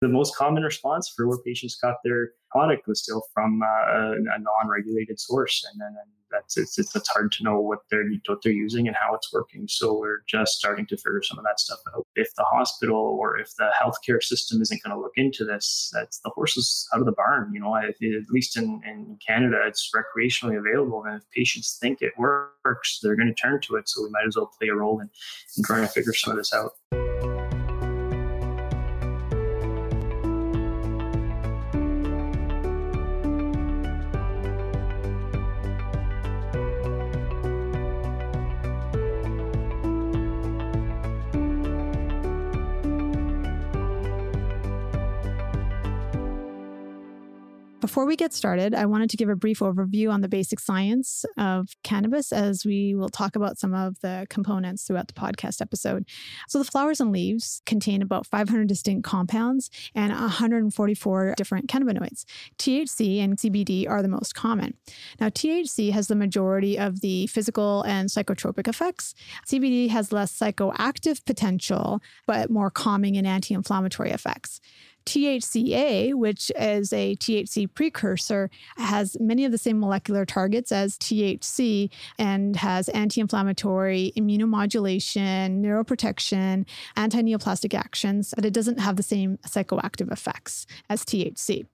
The most common response for where patients got their product was still from uh, a, non-regulated source, and then and that's it's, it's, it's hard to know what they're what they're using and how it's working. So we're just starting to figure some of that stuff out. If the hospital or if the healthcare system isn't going to look into this, that's the horses out of the barn. You know, at least in, in Canada, it's recreationally available, and if patients think it works, they're going to turn to it. So we might as well play a role in, in trying to figure some of this out. Before we get started, I wanted to give a brief overview on the basic science of cannabis as we will talk about some of the components throughout the podcast episode. So, the flowers and leaves contain about 500 distinct compounds and 144 different cannabinoids. THC and CBD are the most common. Now, THC has the majority of the physical and psychotropic effects. CBD has less psychoactive potential, but more calming and anti inflammatory effects. THCA, which is a THC precursor, has many of the same molecular targets as THC and has anti inflammatory, immunomodulation, neuroprotection, anti neoplastic actions, but it doesn't have the same psychoactive effects as THC.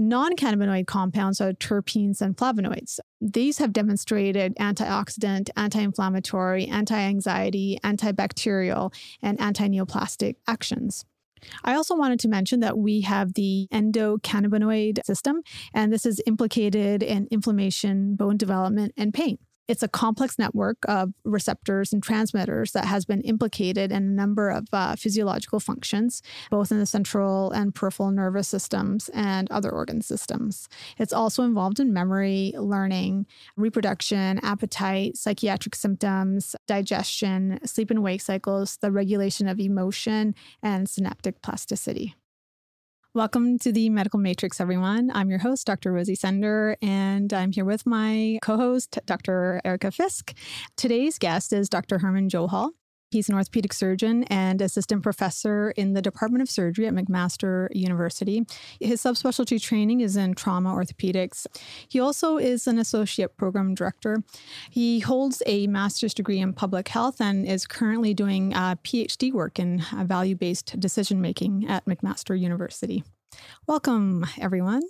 Non cannabinoid compounds are terpenes and flavonoids. These have demonstrated antioxidant, anti inflammatory, anti anxiety, antibacterial, and anti neoplastic actions. I also wanted to mention that we have the endocannabinoid system, and this is implicated in inflammation, bone development, and pain. It's a complex network of receptors and transmitters that has been implicated in a number of uh, physiological functions, both in the central and peripheral nervous systems and other organ systems. It's also involved in memory, learning, reproduction, appetite, psychiatric symptoms, digestion, sleep and wake cycles, the regulation of emotion, and synaptic plasticity. Welcome to the Medical Matrix, everyone. I'm your host, Dr. Rosie Sender, and I'm here with my co host, Dr. Erica Fisk. Today's guest is Dr. Harman Johal. He's an orthopedic surgeon and assistant professor in the Department of Surgery at McMaster University. His subspecialty training is in trauma orthopedics. He also is an associate program director. He holds a master's degree in public health and is currently doing uh, a PhD work in uh, value based decision making at McMaster University. Welcome, everyone.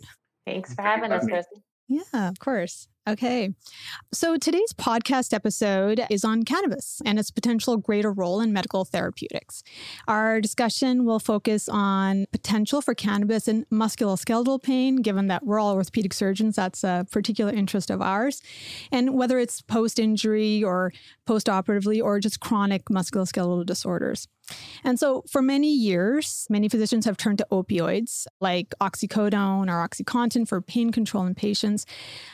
Thanks for having us, Rosie. Yeah, of course. Okay. So today's podcast episode is on cannabis and its potential greater role in medical therapeutics. Our discussion will focus on potential for cannabis in musculoskeletal pain, given that we're all orthopedic surgeons, that's a particular interest of ours, and whether it's post injury or post operatively or just chronic musculoskeletal disorders. And so, for many years, many physicians have turned to opioids like oxycodone or Oxycontin for pain control in patients.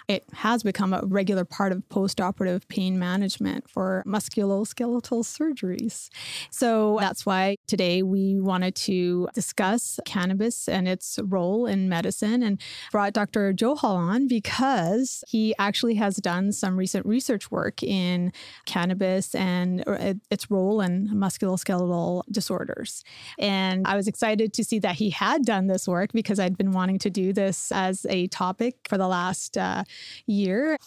It has become a regular part of post-operative pain management for musculoskeletal surgeries. So that's why today we wanted to discuss cannabis and its role in medicine and brought Dr. Johal on because he actually has done some recent research work in cannabis and uh, its role in musculoskeletal disorders. And I was excited to see that he had done this work because I'd been wanting to do this as a topic for the last uh, year.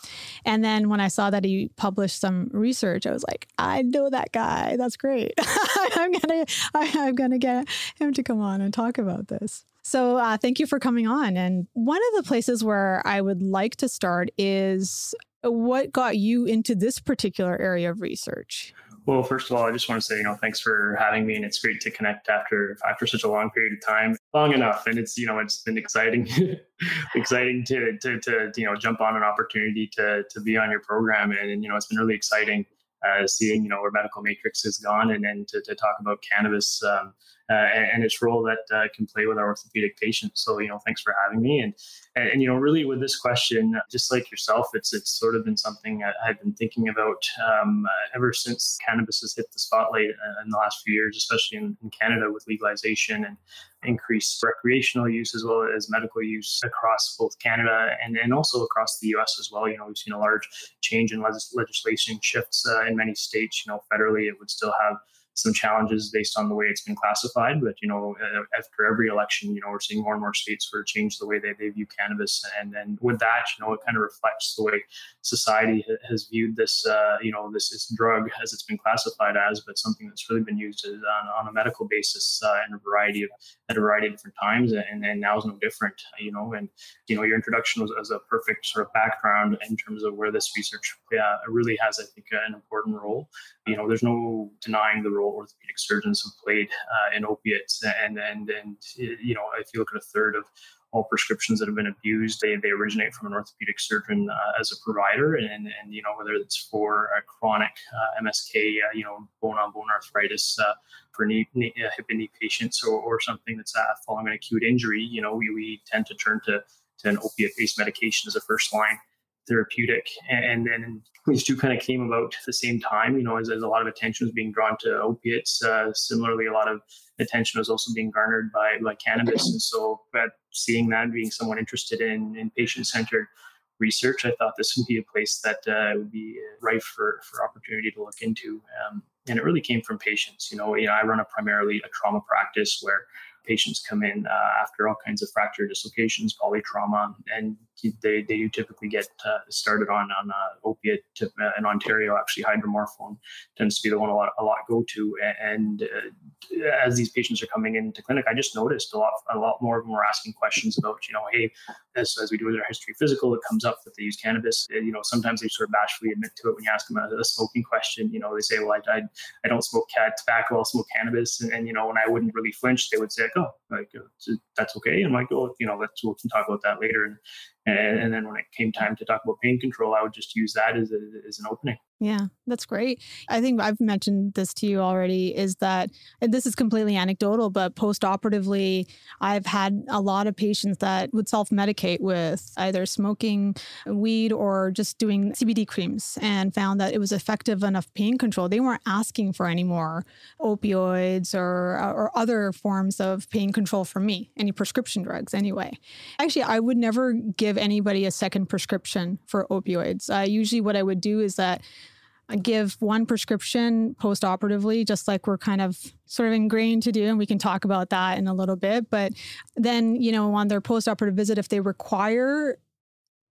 And then when I saw that he published some research, I was like, I know that guy. That's great. I'm gonna I'm gonna get him to come on and talk about this. So uh, thank you for coming on. And one of the places where I would like to start is what got you into this particular area of research? Well, first of all, I just want to say, you know, thanks for having me, and it's great to connect after after such a long period of time, long enough, and it's you know it's been exciting, exciting to, to to you know jump on an opportunity to to be on your program, and, and you know it's been really exciting uh, seeing you know where medical matrix has gone, and then to, to talk about cannabis um, uh, and, its role that uh, can play with our orthopedic patients. So you know, thanks for having me. And, and, and you know, really with this question, just like yourself, it's it's sort of been something I've been thinking about um, uh, ever since cannabis has hit the spotlight uh, in the last few years, especially in, in Canada with legalization and increased recreational use as well as medical use across both Canada and, and also across the US as well. You know, we've seen a large change in legis- legislation shifts uh, in many states. You know, federally, it would still have some challenges based on the way it's been classified. But you know, after every election, you know, we're seeing more and more states sort of change the way they, they view cannabis, and then with that, you know, it kind of reflects the way society has viewed this, uh, you know, this, this drug as it's been classified as, but something that's really been used on, on a medical basis uh, in a variety of a variety of different times, and, and now is no different, you know. And you know, your introduction was as a perfect sort of background in terms of where this research really has, I think, an important role. You know, there's no denying the role orthopedic surgeons have played uh, in opiates, and and and you know, if you look at a third of all prescriptions that have been abused, they, they originate from an orthopedic surgeon uh, as a provider. And, and, you know, whether it's for a chronic uh, MSK, uh, you know, bone on bone arthritis uh, for knee, knee, uh, hip and knee patients or, or something that's following an acute injury, you know, we, we tend to turn to, to an opiate based medication as a first line therapeutic. And then these two kind of came about at the same time, you know, as, as a lot of attention was being drawn to opiates. Uh, similarly, a lot of attention was also being garnered by, by cannabis. And so, but seeing that, being someone interested in, in patient centered research, I thought this would be a place that uh, would be rife for, for opportunity to look into. Um, and it really came from patients. You know, you know, I run a primarily a trauma practice where patients come in uh, after all kinds of fracture dislocations, polytrauma, and they, they do typically get uh, started on on uh, opiate to, uh, in Ontario. Actually, hydromorphone tends to be the one a lot a lot go to. And uh, as these patients are coming into clinic, I just noticed a lot a lot more of them were asking questions about you know, hey, as, as we do with our history physical, it comes up that they use cannabis. Uh, you know, sometimes they sort of bashfully admit to it when you ask them a, a smoking question. You know, they say, well, I I, I don't smoke cat tobacco, I'll smoke cannabis, and, and, you know, when I wouldn't really flinch, they would say, oh, like that's okay. And I'm like, oh, you know, let's we can talk about that later. And and, and, then when it came time to talk about pain control, I would just use that as, a, as an opening. Yeah, that's great. I think I've mentioned this to you already is that, this is completely anecdotal, but post operatively, I've had a lot of patients that would self medicate with either smoking weed or just doing CBD creams and found that it was effective enough pain control. They weren't asking for any more opioids or, or other forms of pain control from me, any prescription drugs anyway. Actually, I would never give anybody a second prescription for opioids. Uh, usually, what I would do is that give one prescription post operatively, just like we're kind of sort of ingrained to do. And we can talk about that in a little bit. But then, you know, on their post operative visit, if they require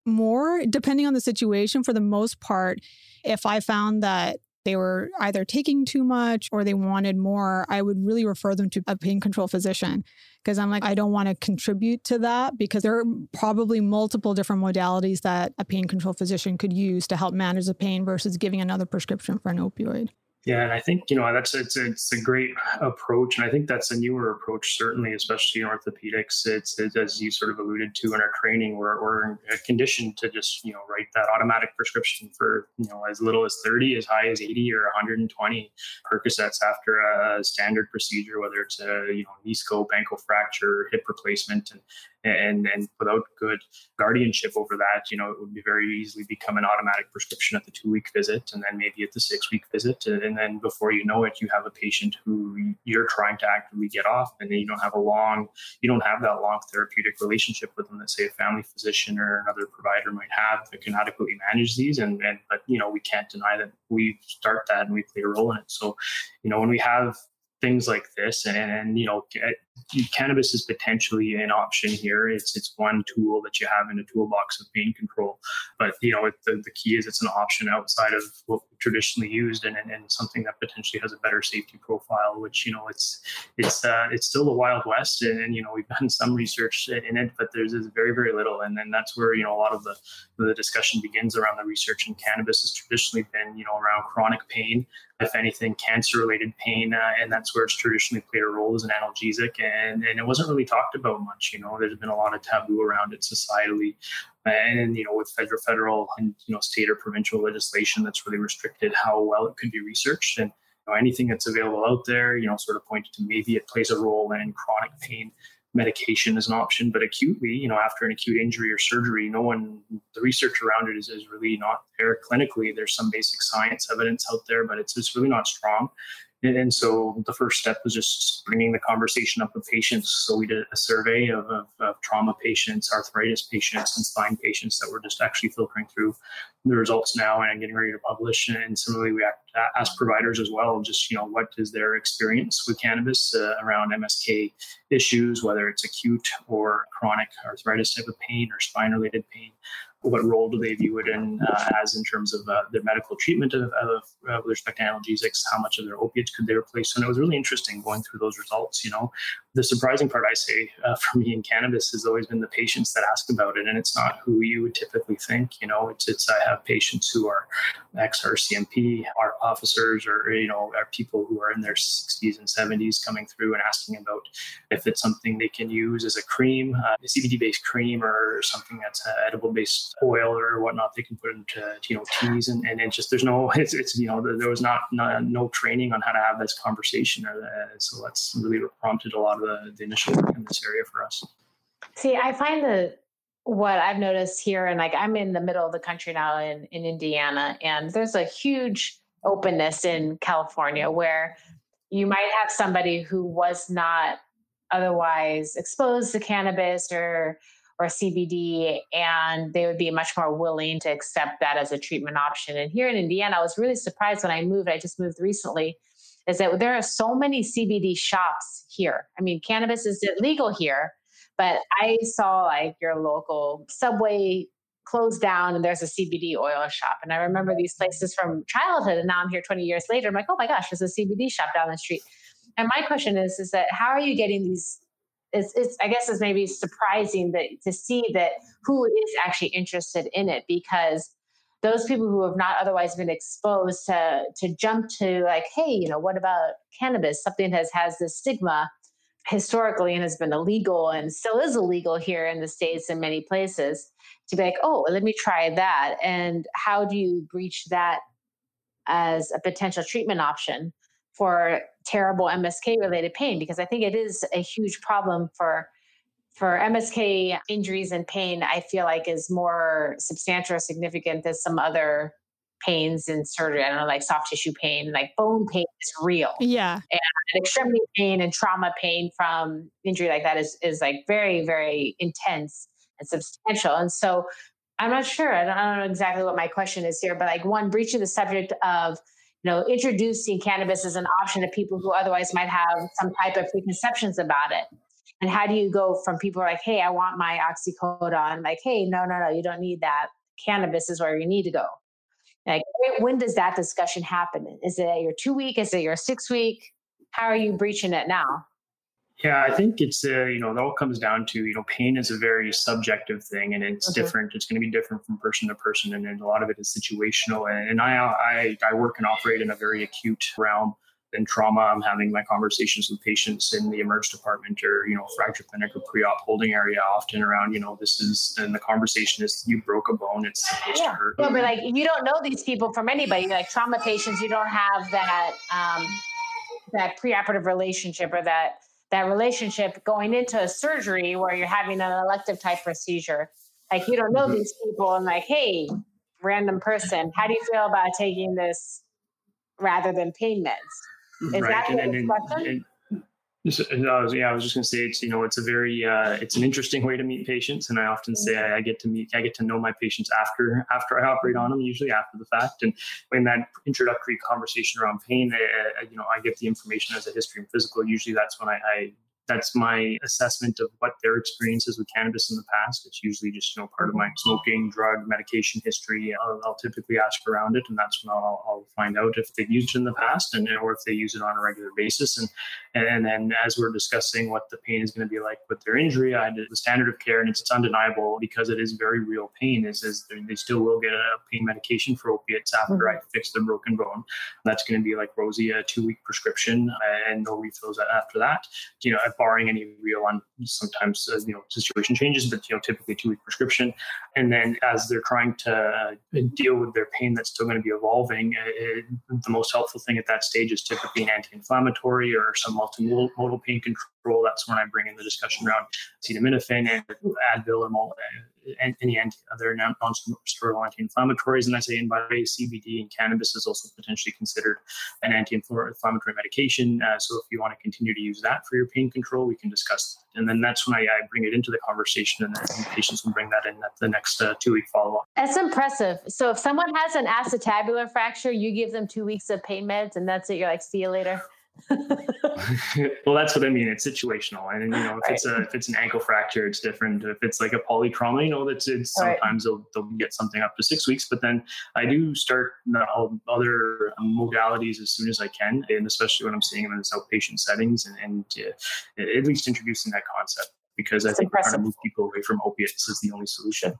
more, depending on the situation, for the most part, if I found that they were either taking too much or they wanted more, I would really refer them to a pain control physician because I'm like, I don't want to contribute to that because there are probably multiple different modalities that a pain control physician could use to help manage the pain versus giving another prescription for an opioid. Yeah, and I think you know that's it's it's a great approach, and I think that's a newer approach, certainly, especially in orthopedics. It's, it's as you sort of alluded to in our training, we're we're conditioned to just you know write that automatic prescription for you know as little as thirty, as high as eighty or one hundred and twenty Percocets after a standard procedure, whether it's a you know knee scope, ankle fracture, hip replacement, and and and without good guardianship over that, you know, it would be very easily become an automatic prescription at the two week visit, and then maybe at the six week visit, and then before you know it, you have a patient who you're trying to actively get off, and then you don't have a long, you don't have that long therapeutic relationship with them that say a family physician or another provider might have that can adequately manage these, and and but you know we can't deny that we start that and we play a role in it. So, you know, when we have things like this and, and you know cannabis is potentially an option here. It's it's one tool that you have in a toolbox of pain control, but you know it, the, the key is it's an option outside of what traditionally used, and, and, and something that potentially has a better safety profile. Which you know it's it's uh, it's still the wild west, and, and, you know we've done some research in it, but there's, there's very very little, and then that's where you know a lot of the the discussion begins around the research. in cannabis has traditionally been you know around chronic pain, if anything, cancer related pain, uh, and that's where it's traditionally played a role as an analgesic and, and it wasn't really talked about much. You know, there's been a lot of taboo around it societally, and you know, with federal, federal, and you know, state or provincial legislation that's really restricted how well it could be researched and. You know, anything that's available out there, you know, sort of pointed to maybe it plays a role in chronic pain medication is an option, but acutely, you know, after an acute injury or surgery, no one, the research around it is, is really not there clinically. There's some basic science evidence out there, but it's, it's really not strong. And so the first step was just bringing the conversation up with patients. So we did a survey of, of, of, trauma patients, arthritis patients, and spine patients that were just actually filtering through the results now and getting ready to publish. And similarly, we asked providers as well, just you know, what is their experience with cannabis uh, around MSK issues, whether it's acute or chronic arthritis type of pain or spine related pain what role do they view it in uh, as in terms of uh, their medical treatment of, of, of, with respect to analgesics? How much of their opiates could they replace? And it was really interesting going through those results. You know, the surprising part I say uh, for me in cannabis has always been the patients that ask about it, and it's not who you would typically think. You know, it's it's I have patients who are ex RCMP, are officers, or you know, are people who are in their 60s and 70s coming through and asking about if it's something they can use as a cream, uh, a CBD based cream, or something that's edible based oil or whatnot they can put into you know teas and, and it's just there's no it's, it's you know there was not, not no training on how to have this conversation or the, so that's really prompted a lot of the, the initial work in this area for us see i find that what i've noticed here and like i'm in the middle of the country now in, in indiana and there's a huge openness in california where you might have somebody who was not otherwise exposed to cannabis or or CBD, and they would be much more willing to accept that as a treatment option. And here in Indiana, I was really surprised when I moved. I just moved recently, is that there are so many CBD shops here. I mean, cannabis is illegal here, but I saw like your local Subway closed down and there's a CBD oil shop. And I remember these places from childhood, and now I'm here 20 years later. I'm like, oh my gosh, there's a CBD shop down the street. And my question is, is that how are you getting these it's, it's I guess it's maybe surprising that to see that who is actually interested in it because those people who have not otherwise been exposed to to jump to like, hey, you know, what about cannabis? Something that has has this stigma historically and has been illegal and still is illegal here in the states in many places to be like, oh, let me try that. And how do you breach that as a potential treatment option? for terrible MSK related pain because I think it is a huge problem for for MSK injuries and pain. I feel like is more substantial or significant than some other pains in surgery. I don't know, like soft tissue pain, like bone pain is real. Yeah, and extremity pain and trauma pain from injury like that is is like very very intense and substantial. And so I'm not sure. I don't, I don't know exactly what my question is here, but like one breaching the subject of you know, introducing cannabis as an option to people who otherwise might have some type of preconceptions about it. And how do you go from people like, hey, I want my oxycodone, like, hey, no, no, no, you don't need that. Cannabis is where you need to go. Like, when does that discussion happen? Is it your two week? Is it your six week? How are you breaching it now? Yeah, I think it's uh, you know it all comes down to you know pain is a very subjective thing and it's mm-hmm. different. It's going to be different from person to person, and, and a lot of it is situational. And, and I, I I work and operate in a very acute realm in trauma. I'm having my conversations with patients in the emerge department or you know fracture clinic or pre-op holding area, often around you know this is and the conversation is you broke a bone, it's supposed yeah. to hurt. No, but like you don't know these people from anybody. Like trauma patients, you don't have that um, that preoperative relationship or that that relationship going into a surgery where you're having an elective type procedure. Like you don't know mm-hmm. these people and like, hey, random person, how do you feel about taking this rather than pain meds? Is right. that and, the discussion? So, I was, yeah, I was just going to say it's you know it's a very uh, it's an interesting way to meet patients, and I often say I, I, get to meet I get to know my patients after after I operate on them, usually after the fact, and in that introductory conversation around pain, I, I, you know I get the information as a history and physical. Usually that's when I, I that's my assessment of what their experiences with cannabis in the past. It's usually just you know part of my smoking, drug, medication history. I'll, I'll typically ask around it, and that's when I'll, I'll, find out if they've used it in the past and or if they use it on a regular basis. And and then as we're discussing what the pain is going to be like with their injury, I did the standard of care, and it's, it's undeniable because it is very real pain. Is is they still will get a pain medication for opiates after mm-hmm. I fix their broken bone. That's going to be like Rosie a two week prescription and no refills after that. You know barring any real on sometimes uh, you know situation changes, but you know typically two week prescription. And then as they're trying to uh, deal with their pain that's still going to be evolving, uh, it, the most helpful thing at that stage is typically an anti-inflammatory or some multimodal pain control that's when I bring in the discussion around acetaminophen and Advil or Mol- any other non-steroidal anti-inflammatories. And I say, and by the way, CBD and cannabis is also potentially considered an anti-inflammatory medication. Uh, so if you want to continue to use that for your pain control, we can discuss that. And then that's when I, I bring it into the conversation, and patients will bring that in at the next uh, two-week follow-up. That's impressive. So if someone has an acetabular fracture, you give them two weeks of pain meds, and that's it. You're like, see you later. well, that's what I mean. It's situational, and you know, if right. it's a if it's an ankle fracture, it's different. If it's like a polytrauma, you know, that's it's sometimes right. they'll they'll get something up to six weeks. But then I do start other modalities as soon as I can, and especially when I'm seeing them in this outpatient settings, and, and uh, at least introducing that concept because that's I think impressive. we're trying to move people away from opiates is the only solution.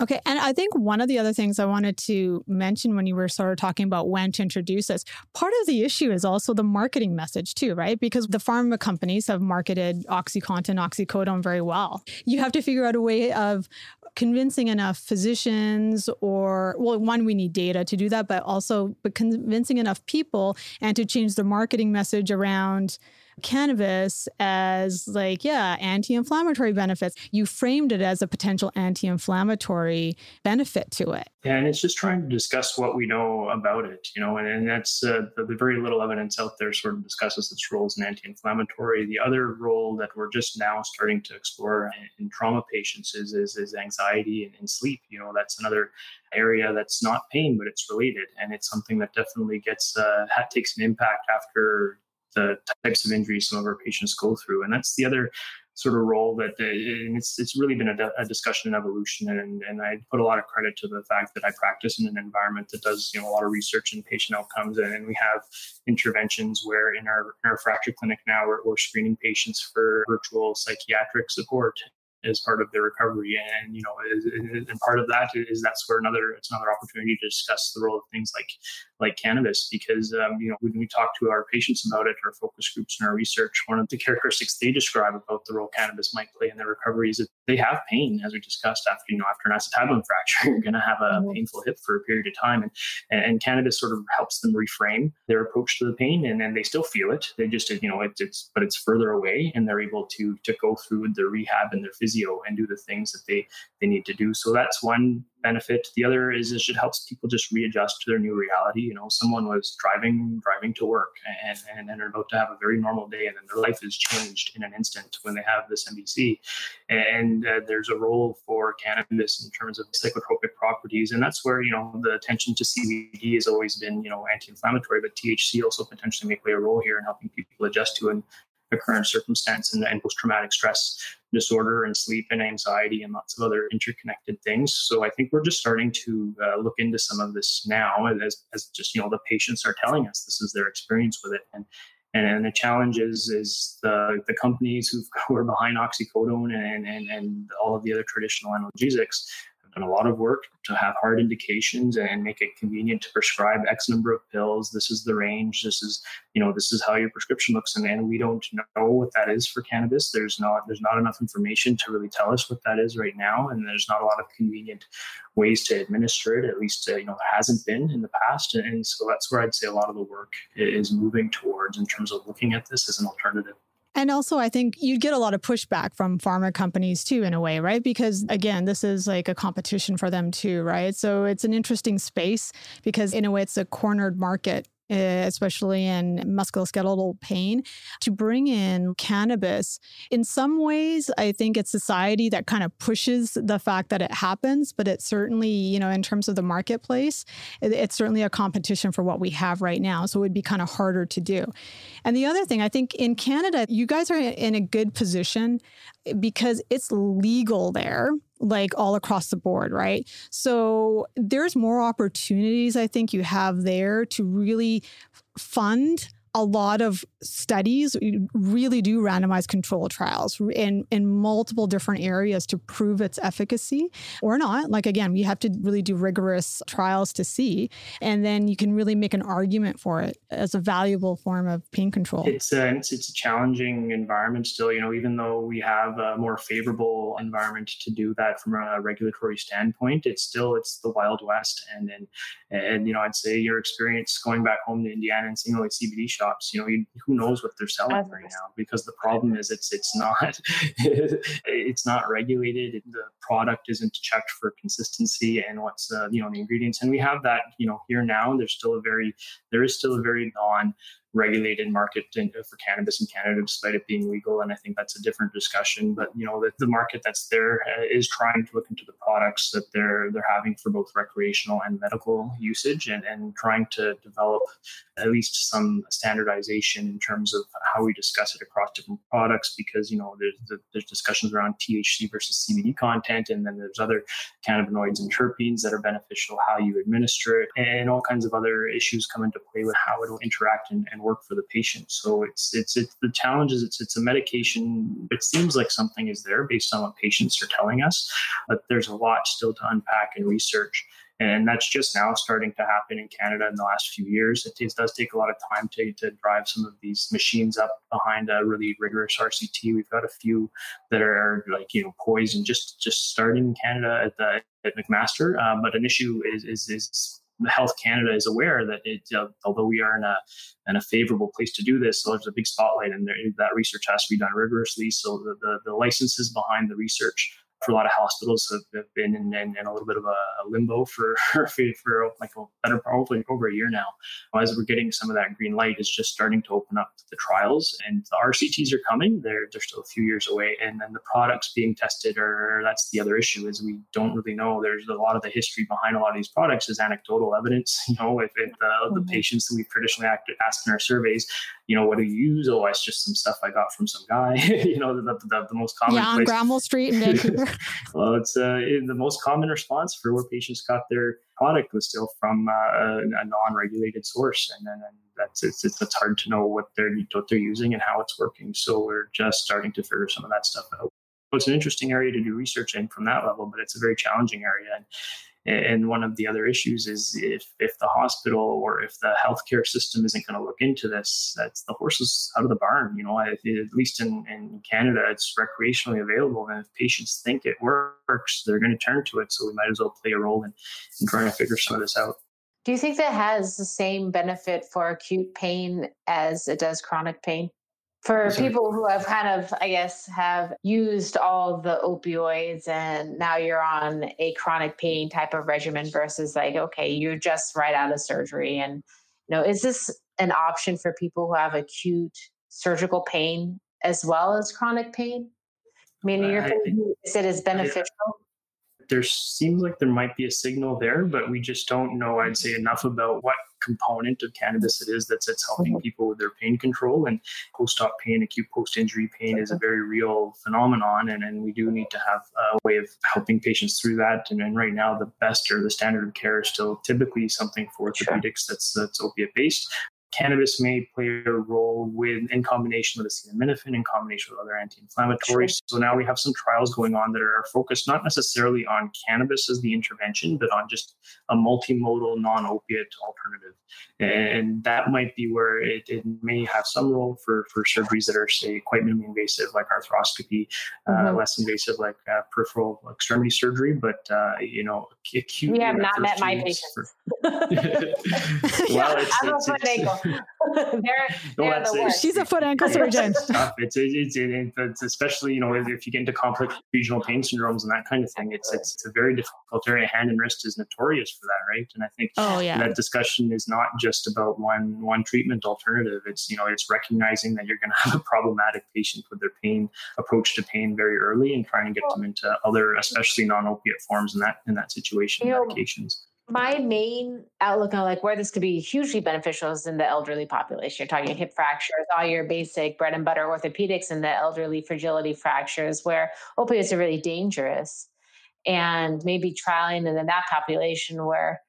Okay. And I think one of the other things I wanted to mention when you were sort of talking about when to introduce this, part of the issue is also the marketing message too, right? Because the pharma companies have marketed OxyContin, oxycodone very well. You have to figure out a way of convincing enough physicians or well one we need data to do that but also but convincing enough people and to change the marketing message around cannabis as like, yeah, anti inflammatory benefits. You framed it as a potential anti inflammatory benefit to it. Yeah, and it's just trying to discuss what we know about it, you know, and, and that's uh, the, the, very little evidence out there sort of discusses its role as an anti inflammatory. The other role that we're just now starting to explore in, in trauma patients is, is, is anxiety and, and sleep. You know, that's another area that's not pain, but it's related. And it's something that definitely gets, uh, takes an impact after the types of injuries some of our patients go through. And that's the other sort of role that uh, and it's it's really been a, a, discussion and evolution. And and I put a lot of credit to the fact that I practice in an environment that does you know a lot of research in patient outcomes. And, we have interventions where in our in our fracture clinic now we're, we're screening patients for virtual psychiatric support as part of their recovery. And you know, and part of that is that's where another it's another opportunity to discuss the role of things like like cannabis because um, you know when we talk to our patients about it, our focus groups and our research, one of the characteristics they describe about the role cannabis might play in their recovery is that they have pain, as we discussed after you know after an acetabulum fracture, you're going to have a mm-hmm. painful hip for a period of time, and and cannabis sort of helps them reframe their approach to the pain, and then they still feel it. They just you know it, it's but it's further away, and they're able to to go through their rehab and their physio and do the things that they they need to do. So that's one benefit. The other is it helps people just readjust to their new reality. You know, someone was driving driving to work and and, and they're about to have a very normal day, and then their life is changed in an instant when they have this MVC. And uh, there's a role for cannabis in terms of psychotropic properties, and that's where you know the attention to CBD has always been you know anti-inflammatory, but THC also potentially may play a role here in helping people adjust to an the current circumstance and, and post-traumatic stress disorder and sleep and anxiety and lots of other interconnected things. So I think we're just starting to uh, look into some of this now as, as just, you know, the patients are telling us this is their experience with it. And, and, the challenge is, is the, the companies who are behind oxycodone and, and, and all of the other traditional analgesics done a lot of work to have hard indications and make it convenient to prescribe X number of pills. This is the range. This is, you know, this is how your prescription looks. And, and we don't know what that is for cannabis. There's not there's not enough information to really tell us what that is right now. And there's not a lot of convenient ways to administer it. At least uh, you know hasn't been in the past. And so that's where I'd say a lot of the work is moving towards in terms of looking at this as an alternative. And also, I think you'd get a lot of pushback from pharma companies too, in a way, right? Because again, this is like a competition for them too, right? So it's an interesting space because, in a way, it's a cornered market Eh, especially in musculoskeletal pain, to bring in cannabis. In some ways, I think it's society that kind of pushes the fact that it happens, but it's certainly, you know, in terms of the marketplace, it's certainly a competition for what we have right now. So it would be kind of harder to do. And the other thing, I think in Canada, you guys are in a good position eh, because it's legal there like all across the board, right? So there's more opportunities I think you have there to really fund a lot of studies really do randomized control trials in, in multiple different areas to prove its efficacy or not. Like, again, you have to really do rigorous trials to see. And then you can really make an argument for it as a valuable form of pain control. It's a, it's, it's a challenging environment still, you know, even though we have a more favorable environment to do that from a regulatory standpoint, it's still, it's the Wild West. And, and, and you know, I'd say your experience going back home to Indiana and seeing all these CBD shops you know, you, who knows what they're selling right now? Because the problem is it's it's not it's not regulated. The product isn't checked for consistency and what's uh, you know the ingredients. And we have that you know here now. There's still a very there is still a very non regulated market in, for cannabis in Canada, despite it being legal. And I think that's a different discussion. But you know, the, the market that's there uh, trying to look into the products that they're they're having for both recreational and medical usage, and and trying to develop at least some standardization in terms of how we discuss it across different products. Because you know, there's there's discussions around THC versus CBD content, and then there's other cannabinoids and terpenes that are beneficial, how you administer it, and all kinds of other issues come into play with how it'll interact and, and and work for the patient. So it's it's it's the challenge is it's it's a medication. It seems like something is there based on what patients are telling us, but there's a lot still to unpack and research. And that's just now starting to happen in Canada in the last few years. It, does take a lot of time to, to drive some of these machines up behind a really rigorous RCT. We've got a few that are like, you know, poised and just, just starting in Canada at the at McMaster. Uh, but an issue is, is, is Health Canada is aware that it, uh, although we are in a in a favorable place to do this, so there's a big spotlight, and there, that research has to be done rigorously. So the, the, the licenses behind the research for a lot of hospitals have, have been in, in, in, a little bit of a, limbo for for, like a better probably over a year now. As we're getting some of that green light, is just starting to open up the trials, and the RCTs are coming. They're they're still a few years away, and then the products being tested are that's the other issue is we don't really know. There's a lot of the history behind a lot of these products is anecdotal evidence. You know, if, if the, mm-hmm. the patients that we've traditionally asked in our surveys you know, what do you use? Oh, it's just some stuff I got from some guy. you know, the, the, the, most common. Yeah, on Granville Street in Vancouver. well, it's uh, the most common response for where patients got their product was still from uh, a non-regulated source, and then that's it's, it's, it's hard to know what they're what they're using and how it's working. So we're just starting to figure some of that stuff out. So it's an interesting area to do research in from that level, but it's a very challenging area. And and one of the other issues is if if the hospital or if the healthcare system isn't going to look into this, that's the horses out of the barn. You know, at, at least in, in Canada, it's recreationally available, and if patients think it works, they're going to turn to it. So we might as well play a role in, in trying to figure some of this out. Do you think that has the same benefit for acute pain as it does chronic pain? For people who have kind of i guess have used all the opioids and now you're on a chronic pain type of regimen versus like okay you're just right out of surgery and you know is this an option for people who have acute surgical pain as well as chronic pain? I mean your is it as beneficial? there seems like there might be a signal there, but we just don't know, I'd say, enough about what component of cannabis it is that's, that's helping mm-hmm. people with their pain control. And post op pain, acute post injury pain is a very real phenomenon. And, and we do need to have a way of helping patients through that. And, and right now, the best or the standard of care is still typically something for orthopedics that's, that's opiate based cannabis may play a role with in combination with acetaminophen, in combination with other anti-inflammatories. So now we have some trials going on that are focused not necessarily on cannabis as the intervention, but on just a multimodal non-opiate alternative. And that might be where it, it may have some role for, for surgeries that are, say, quite minimally invasive, like arthroscopy, uh, mm-hmm. uh, less invasive, like uh, peripheral extremity surgery. But, uh, you know, acute. You have not met my patients. For, well, it's, I'm it's, foot ankle. they're, they're the worst. She's a foot ankle surgeon. Uh, it's, it's, it's, it's, especially, you know, if you get into complex regional pain syndromes and that kind of thing, it's, it's, it's a very difficult area. Hand and wrist is notorious for that, right? And I think oh, yeah. that discussion is not just about one one treatment alternative. It's, you know, it's recognizing that you're going to have a problematic patient with their pain approach to pain very early and trying to get them into other, especially non-opiate forms in that in that situation, you medications my main outlook on like where this could be hugely beneficial is in the elderly population. You're talking hip fractures, all your basic bread and butter orthopedics and the elderly fragility fractures where opioids are really dangerous. And maybe trialing in that population where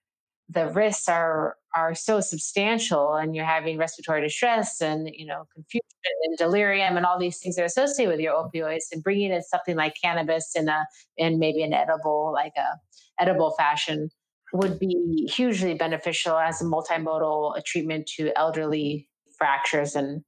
the risks are are so substantial and you're having respiratory distress and you know confusion and delirium and all these things that are associated with your opioids and bringing in something like cannabis in a in maybe an edible like a edible fashion would be hugely beneficial as a multimodal treatment to elderly fractures and,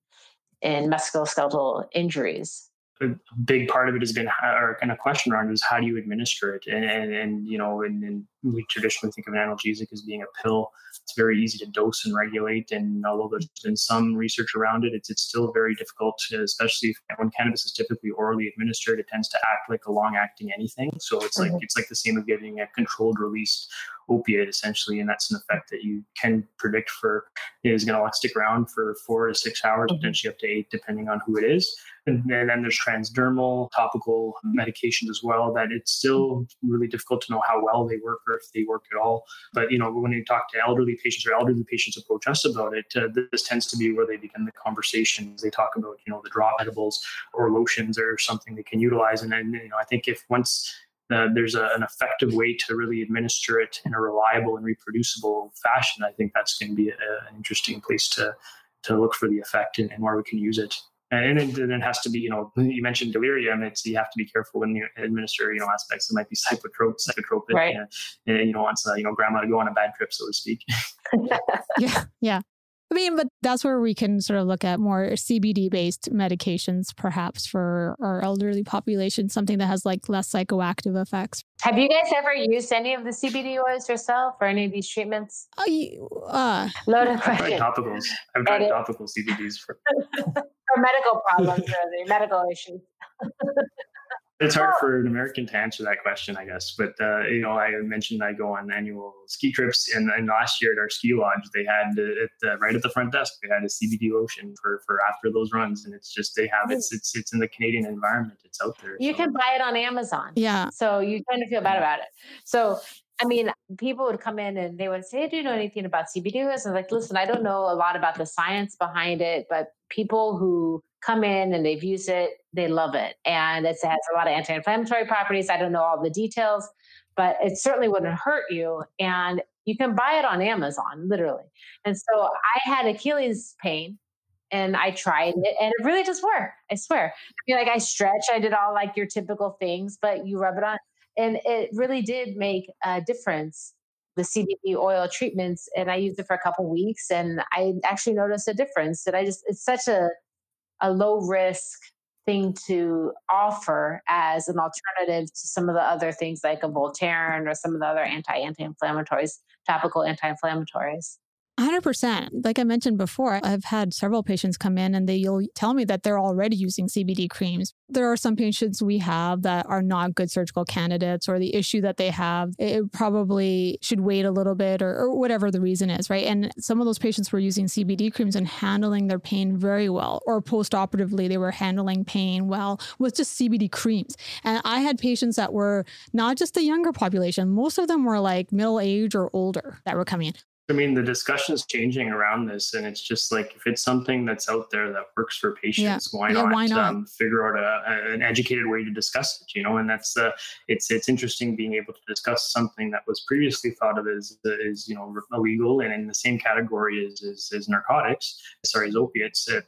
and musculoskeletal injuries. A big part of it has been or kind of question around is how do you administer it? And and, and you know and, and we traditionally think of an analgesic as being a pill. It's very easy to dose and regulate, and although there's been some research around it, it's, it's still very difficult, to, especially when cannabis is typically orally administered. It tends to act like a long-acting anything, so it's mm-hmm. like it's like the same of getting a controlled release opiate essentially, and that's an effect that you can predict for is going to stick around for four to six hours, mm-hmm. potentially up to eight, depending on who it is. And then there's transdermal topical medications as well that it's still really difficult to know how well they work or if they work at all. But you know, when you talk to elderly patients or elderly patients approach us about it, uh, this tends to be where they begin the conversations. They talk about you know the drop edibles or lotions or something they can utilize, and then you know I think if once uh, there's a, an effective way to really administer it in a reliable and reproducible fashion, I think that's going to be a, an interesting place to to look for the effect and, and where we can use it. And it, it, has to be, you know, you mentioned delirium. It's you have to be careful when you administer, you know, aspects that might be psychotropic, psychotropic, right. and, and you don't want, uh, you know, grandma to go on a bad trip, so to speak. yeah, yeah. I mean, but that's where we can sort of look at more CBD based medications, perhaps for our elderly population, something that has like less psychoactive effects. Have you guys ever used any of the CBD oils yourself or any of these treatments? Uh, uh, Loaded question. I've tried topicals. I've tried topical CBDs for, for medical problems or medical issues. It's hard for an American to answer that question, I guess. But uh, you know, I mentioned I go on annual ski trips, and, and last year at our ski lodge, they had uh, at the, right at the front desk, they had a CBD lotion for for after those runs, and it's just they have it's it's it's in the Canadian environment, it's out there. You so. can buy it on Amazon. Yeah. So you kind of feel bad about it. So I mean, people would come in and they would say, Do you know anything about CBD? And I was like, listen, I don't know a lot about the science behind it, but people who come in and they've used it, they love it. And it has a lot of anti inflammatory properties. I don't know all the details, but it certainly wouldn't hurt you. And you can buy it on Amazon, literally. And so I had Achilles pain and I tried it and it really does work. I swear. I mean, like I stretch, I did all like your typical things, but you rub it on and it really did make a difference the CBD oil treatments and I used it for a couple weeks and I actually noticed a difference that I just it's such a a low risk thing to offer as an alternative to some of the other things like a Voltaren or some of the other anti anti inflammatories, topical anti inflammatories. 100%. Like I mentioned before, I've had several patients come in and they'll tell me that they're already using CBD creams. There are some patients we have that are not good surgical candidates or the issue that they have, it probably should wait a little bit or, or whatever the reason is, right? And some of those patients were using CBD creams and handling their pain very well, or post operatively, they were handling pain well with just CBD creams. And I had patients that were not just the younger population, most of them were like middle age or older that were coming in. I mean, the discussion is changing around this, and it's just like if it's something that's out there that works for patients, yeah. why, yeah, not, why not um, figure out a, an educated way to discuss it? You know, and that's uh, it's it's interesting being able to discuss something that was previously thought of as is you know illegal and in the same category as as, as narcotics, sorry, as opiates, uh,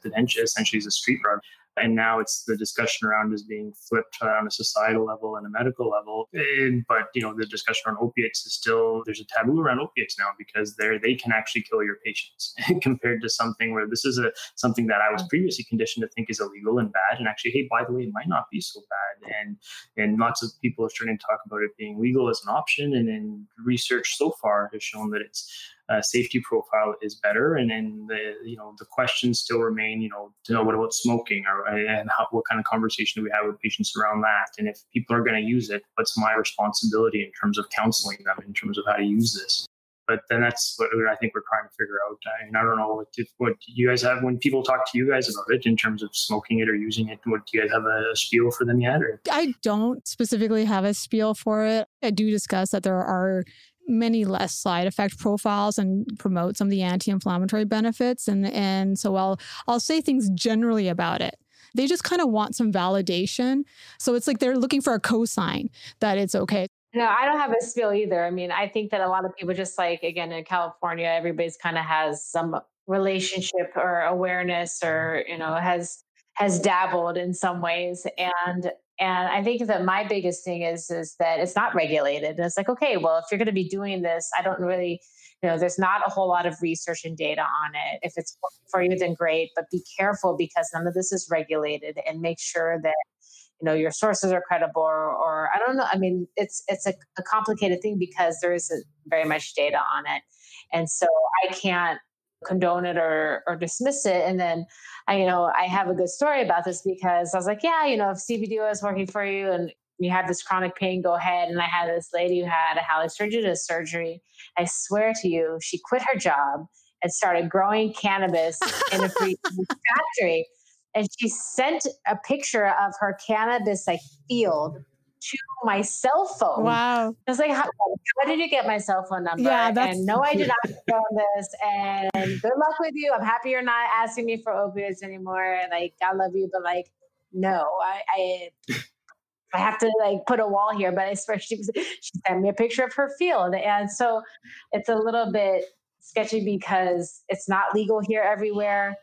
essentially as a street drug and now it's the discussion around is being flipped on a societal level and a medical level. And, but you know the discussion on opiates is still there's a taboo around opiates now because they're they can actually kill your patients compared to something where this is a something that i was previously conditioned to think is illegal and bad and actually hey by the way it might not be so bad. And and lots of people are starting to talk about it being legal as an option. And then research so far has shown that it's uh, safety profile is better. And then the you know the questions still remain. You know, to know what about smoking or and how, what kind of conversation do we have with patients around that? And if people are going to use it, what's my responsibility in terms of counseling them in terms of how to use this? But then that's what I think we're trying to figure out. I mean, I don't know what, what you guys have when people talk to you guys about it in terms of smoking it or using it. What do you guys have a spiel for them yet? Or? I don't specifically have a spiel for it. I do discuss that there are many less side effect profiles and promote some of the anti-inflammatory benefits and and so I'll I'll say things generally about it. They just kind of want some validation. So it's like they're looking for a cosign that it's okay. No, I don't have a spiel either. I mean, I think that a lot of people just like again in California, everybody's kind of has some relationship or awareness or you know has has dabbled in some ways and and I think that my biggest thing is is that it's not regulated. And it's like, okay, well, if you're going to be doing this, I don't really, you know, there's not a whole lot of research and data on it. If it's for you, then great, but be careful because none of this is regulated and make sure that you know your sources are credible or, or, i don't know. I mean, it's it's a, a complicated thing because there isn't very much data on it, and so I can't condone it or or dismiss it. And then I, you know, I have a good story about this because I was like, yeah, you know, if CBD is working for you and you have this chronic pain, go ahead. And I had this lady who had a hallux rigidus surgery. I swear to you, she quit her job and started growing cannabis in a factory. And she sent a picture of her cannabis like field to my cell phone. Wow. I was like, how, how, did you get my cell phone number? Yeah, that's... And no, I did not know this. And good luck with you. I'm happy you're not asking me for opioids anymore. Like, I love you, but like, no, I, I I have to like put a wall here, but I swear she, she sent me a picture of her field. And so it's a little bit sketchy because it's not legal here everywhere.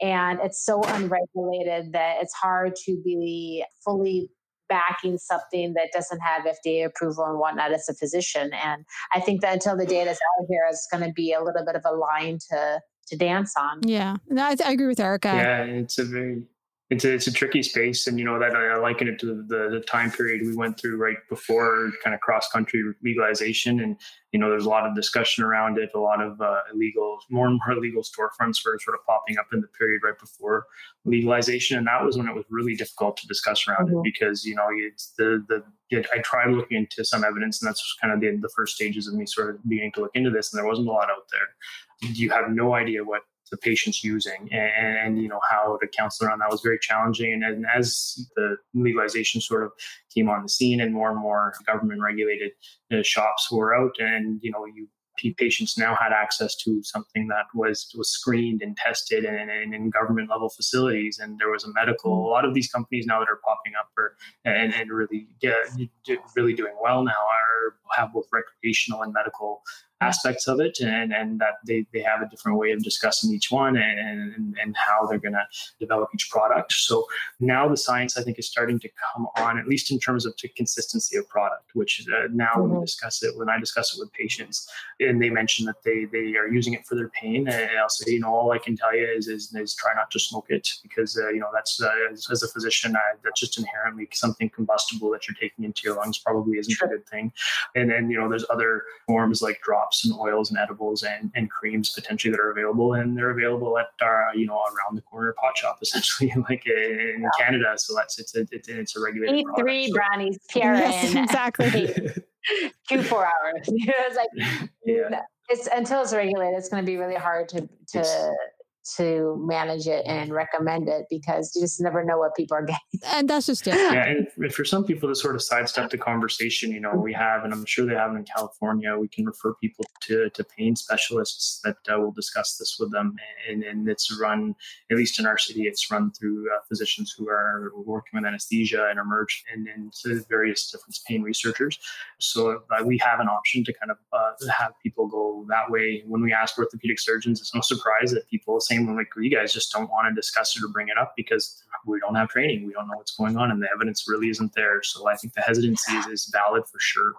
And it's so unregulated that it's hard to be fully backing something that doesn't have FDA approval and whatnot as a physician. And I think that until the data is out here, it's going to be a little bit of a line to to dance on. Yeah, I, I agree with Erica. Yeah, it's a very it's a, it's a tricky space and you know that i liken it to the, the time period we went through right before kind of cross country legalization and you know there's a lot of discussion around it a lot of uh, illegal more and more illegal storefronts were sort of popping up in the period right before legalization and that was when it was really difficult to discuss around mm-hmm. it because you know it's the the I tried looking into some evidence, and that's kind of the, the first stages of me sort of beginning to look into this, and there wasn't a lot out there. You have no idea what the patient's using and, and, you know how to counsel around that was very challenging. And, and, as the legalization sort of came on the scene and more and more government regulated uh, shops were out and you know you patients now had access to something that was was screened and tested and, and, in government level facilities. And there was a medical a lot of these companies now that are popping up are and, and really yeah, really doing well now are have both recreational and medical aspects of it and, and that they, they have a different way of discussing each one and, and, and how they're going to develop each product. So now the science, I think, is starting to come on, at least in terms of consistency of product, which uh, now mm-hmm. when we mm-hmm. discuss it, when I discuss it with patients and they mention that they, they are using it for their pain, and I'll say, you know, all I can tell you is, is, is try not to smoke it because, uh, you know, that's, uh, as, as, a physician, I, that's just inherently something combustible that you're taking into your lungs probably isn't sure. a good thing. And then, you know, there's other forms like drops drops and oils and edibles and, and creams potentially that are available and they're available at our you know around the corner pot shop essentially like in yeah. Canada so that's it's a it's, it's a regulated Eat three so. brownies yes, exactly two four hours you it's like yeah. it's until it's regulated it's going to be really hard to to it's, to manage it and recommend it because you just never know what people are getting. And that's just it. Yeah, and for some people to sort of sidestep the conversation, you know, we have, and I'm sure they have in California, we can refer people to, to pain specialists that uh, will discuss this with them. And, and it's run, at least in our city, it's run through uh, physicians who are working with anesthesia and emerge and, and various different pain researchers. So uh, we have an option to kind of uh, have people go that way. When we ask orthopedic surgeons, it's no surprise that people say same like you guys just don't want to discuss it or bring it up because we don't have training. We don't know what's going on and the evidence really isn't there. So I think the hesitancy is, is valid for sure.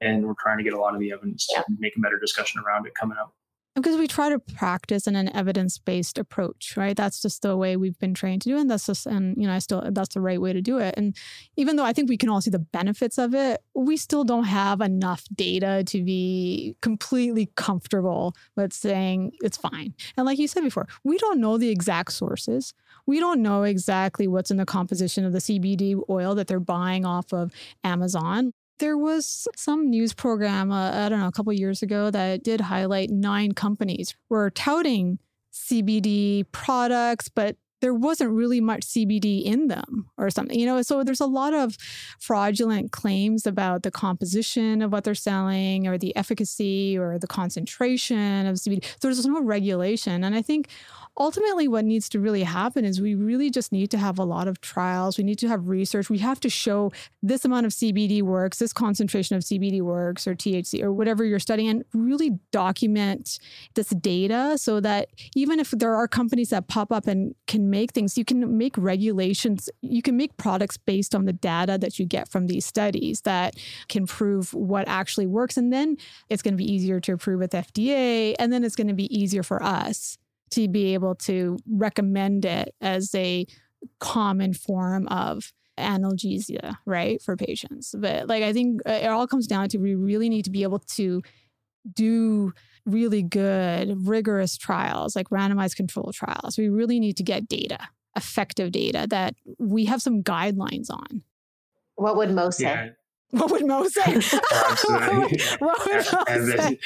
And we're trying to get a lot of the evidence to make a better discussion around it coming up because we try to practice in an evidence-based approach right? That's just the way we've been trained to do it and that's just and you know i still that's the right way to do it. And even though i think we can all see the benefits of it we still don't have enough data to be completely comfortable with saying it's fine. And like you said before we don't know the exact sources. We don't know exactly what's in the composition of the CBD oil that they're buying off of Amazon. There was some news program, uh, I don't know, a couple years ago that did highlight nine companies were touting CBD products, but there wasn't really much CBD in them or something, you know. So there's a lot of fraudulent claims about the composition of what they're selling or the efficacy or the concentration of CBD. So there's no regulation. And I think ultimately what needs to really happen is we really just need to have a lot of trials we need to have research we have to show this amount of cbd works this concentration of cbd works or thc or whatever you're studying and really document this data so that even if there are companies that pop up and can make things you can make regulations you can make products based on the data that you get from these studies that can prove what actually works and then it's going to be easier to approve with fda and then it's going to be easier for us to be able to recommend it as a common form of analgesia, right, for patients. But like I think uh, it all comes down to we really need to be able to do really good, rigorous trials, like randomized control trials. We really need to get data, effective data that we have some guidelines on. What would Mo say? Yeah. What would Mo say? What would Mo say?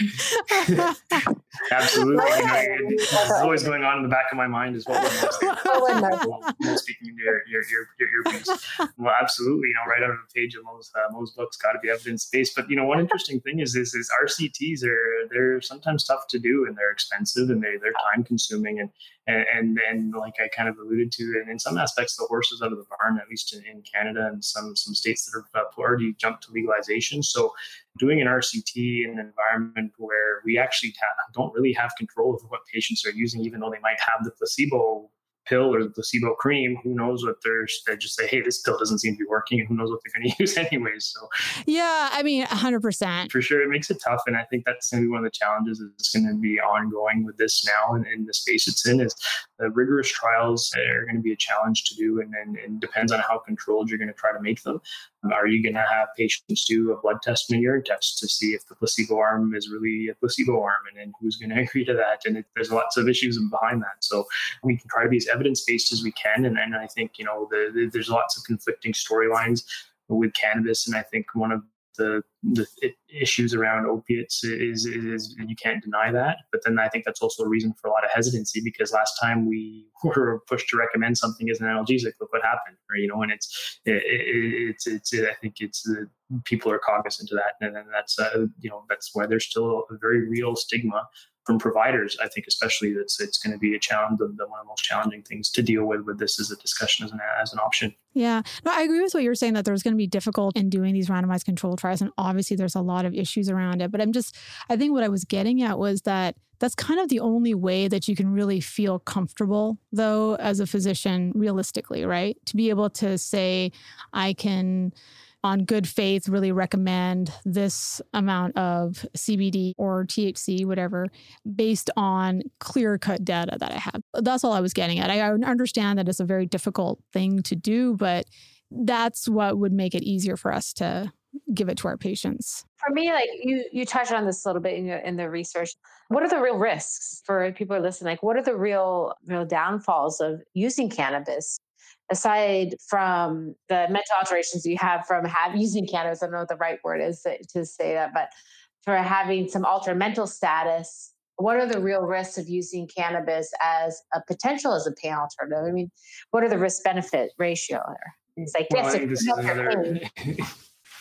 Absolutely. You know, always going on in the back of my mind is what would Mo say? well, speaking into your, your, your, your earpiece. Well, absolutely. You know, right out of the page of most, uh, Mo's book's got to be evidence-based. But, you know, one interesting thing is, is, is RCTs are, they're sometimes tough to do and they're expensive and they, they're time consuming. And, and, and and like I kind of alluded to, and in some aspects, the horse is out of the barn, at least in, in Canada and some some states that have uh, already jumped to legalization. So, doing an RCT in an environment where we actually ha- don't really have control over what patients are using, even though they might have the placebo pill or the placebo cream, who knows what they're, they just say, hey, this pill doesn't seem to be working, and who knows what they're going to use anyways. So, yeah, I mean, 100%. For sure, it makes it tough. And I think that's going to be one of the challenges that's going to be ongoing with this now and in the space it's in is the rigorous trials are going to be a challenge to do. And, and, and depends on how controlled you're going to try to make them. Um, are you going to have patients do a blood test and a urine test to see if the placebo arm is really a placebo arm and then who's going to agree to that? And it, there's lots of issues behind that. So we can try to be as evidence based as we can. And, and I think, you know, the, the, there's lots of conflicting storylines with cannabis. And I think one of the the issues around opiates is, is, is you can't deny that. But then I think that's also a reason for a lot of hesitancy because last time we were pushed to recommend something as an analgesic, look what happened, right? You know, and it's it, it, it's it's I think it's uh, people are cognizant of that, and, that's uh, you know that's why there's still a very real stigma from providers, I think especially that's it's going to be a challenge, the, the, one of the most challenging things to deal with with this as a discussion as an as an option. Yeah, no, I agree with what you're saying that there's going to be difficult in doing these randomized control trials, and obviously there's a lot of issues around it. But I'm just, I think what I was getting at was that that's kind of the only way that you can really feel comfortable, though, as a physician, realistically, right? To be able to say, I can on good faith really recommend this amount of CBD or THC, whatever, based on clear cut data that I have. That's all I was getting at. I understand that it's a very difficult thing to do, but that's what would make it easier for us to give it to our patients. For me, like you, you touched on this a little bit in, your, in the research. What are the real risks for people listening? Like, what are the real, real downfalls of using cannabis? Aside from the mental alterations you have from have, using cannabis, I don't know what the right word is to, to say that, but for having some altered mental status, what are the real risks of using cannabis as a potential as a pain alternative? I mean, what are the risk benefit ratio there? It's like well, this, another,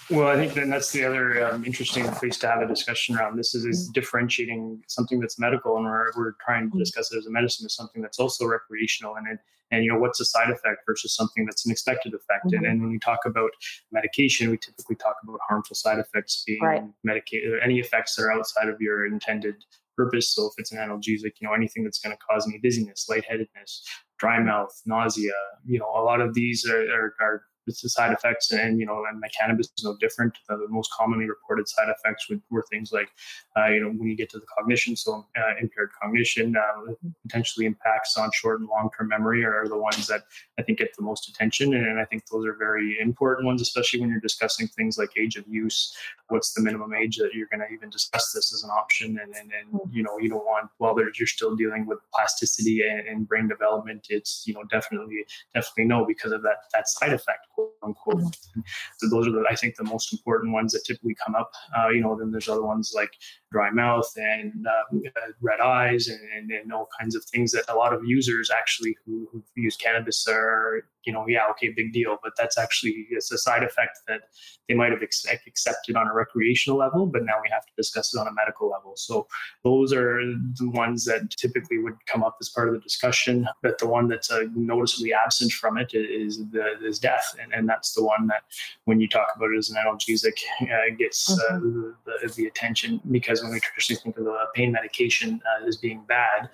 well, I think then that's the other um, interesting place to have a discussion around this is, is differentiating something that's medical and we're, we're trying to mm-hmm. discuss it as a medicine is something that's also recreational and it, and you know what's a side effect versus something that's an expected effect mm-hmm. and, and, when we talk about medication we typically talk about harmful side effects being right. medicated any effects that are outside of your intended purpose so if it's an analgesic you know anything that's going to cause me dizziness lightheadedness dry mouth nausea you know a lot of these are, are, are it's the side effects and you know and my cannabis is no different. The most commonly reported side effects would, were things like uh, you know when you get to the cognition so uh, impaired cognition uh, potentially impacts on short and long-term memory are the ones that i think get the most attention and i think those are very important ones especially when you're discussing things like age of use. What's the minimum age that you're going to even discuss this as an option? And, and, and you know you don't want while you're still dealing with plasticity and, and brain development it's you know definitely definitely no because of that that side effect quote unquote. Mm-hmm. So those are the I think the most important ones that typically come up. Uh, you know, then there's other ones like dry mouth and uh, red eyes and, and, and, all kinds of things that a lot of users actually who, who use cannabis are you know yeah okay big deal but that's actually it's a side effect that they might have ex- accepted on a recreational level but now we have to discuss it on a medical level so those are the ones that typically would come up as part of the discussion but the one that's uh, noticeably absent from it is the is death and, and that's the one that when you talk about it as an analgesic uh, gets uh, mm-hmm. the, the, attention because when we traditionally think of a pain medication uh, as being bad,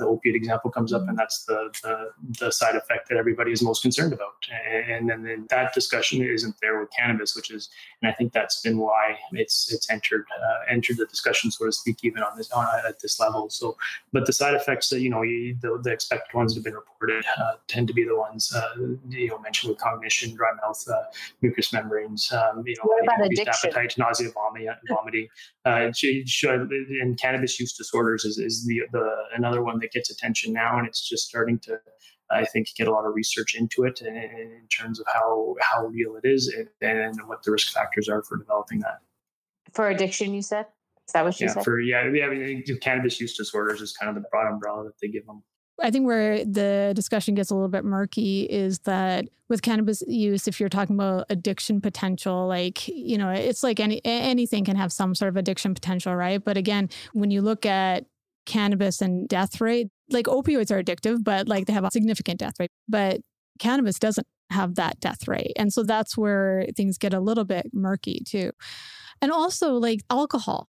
the opiate example comes up, and that's the, the, the side effect that everybody is most concerned about. And then that discussion isn't there with cannabis, which is, and I think that's been why it's it's entered uh, entered the discussion, so to speak, even on this on, at this level. So, but the side effects that you know you, the, the expected ones that have been reported uh, tend to be the ones uh, you know mentioned with cognition, dry mouth, uh, mucous membranes, um, you know, what about addiction? appetite, nausea, vomiting, vomiting. Uh, and cannabis use disorders is, is the the another one that gets attention now, and it's just starting to, I think, get a lot of research into it in, in terms of how how real it is and, and, what the risk factors are for developing that. For addiction, you said. Is that what you yeah, said? For yeah, yeah. I mean, cannabis use disorders is kind of the broad umbrella that they give them. I think where the discussion gets a little bit murky is that with cannabis use, if you're talking about addiction potential, like, you know, it's like any anything can have some sort of addiction potential, right? But again, when you look at cannabis and death rate, like opioids are addictive, but like they have a significant death rate. But cannabis doesn't have that death rate. And so that's where things get a little bit murky too. And also like alcohol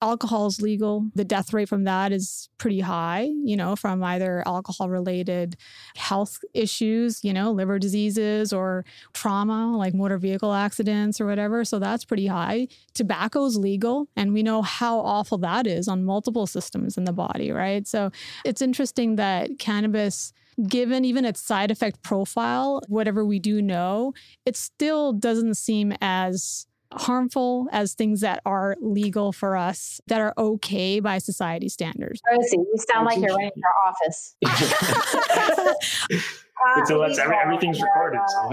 alcohol is legal. The death rate from that is pretty high, you know, from either alcohol related health issues, you know, liver diseases or trauma like motor vehicle accidents or whatever. So that's pretty high. Tobacco is legal. And we know how awful that is on multiple systems in the body, right? So it's interesting that cannabis given even its side effect profile, whatever we do know, it still doesn't seem as harmful as things that are legal for us that are okay by society standards. Rosie, you sound like you're running for office. so that's every, everything's recorded. So.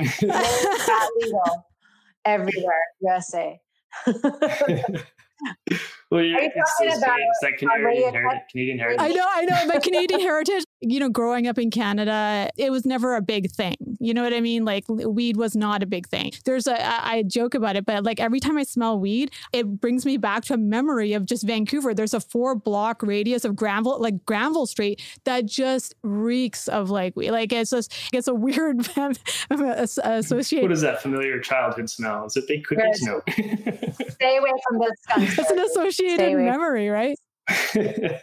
legal everywhere, USA. well, you're, Are you talking about it's like Canadian, heritage, Canadian heritage. I know, I know. But Canadian heritage, you know, growing up in Canada, it was never a big thing. You know what I mean? Like weed was not a big thing. There's a, I joke about it, but like every time I smell weed, it brings me back to a memory of just Vancouver. There's a four block radius of Granville, like Granville Street, that just reeks of like weed. Like it's just, it's a weird association. What is that familiar childhood smell? Is it baked cookies? No. Stay away from the skunk. It's an associated memory, right?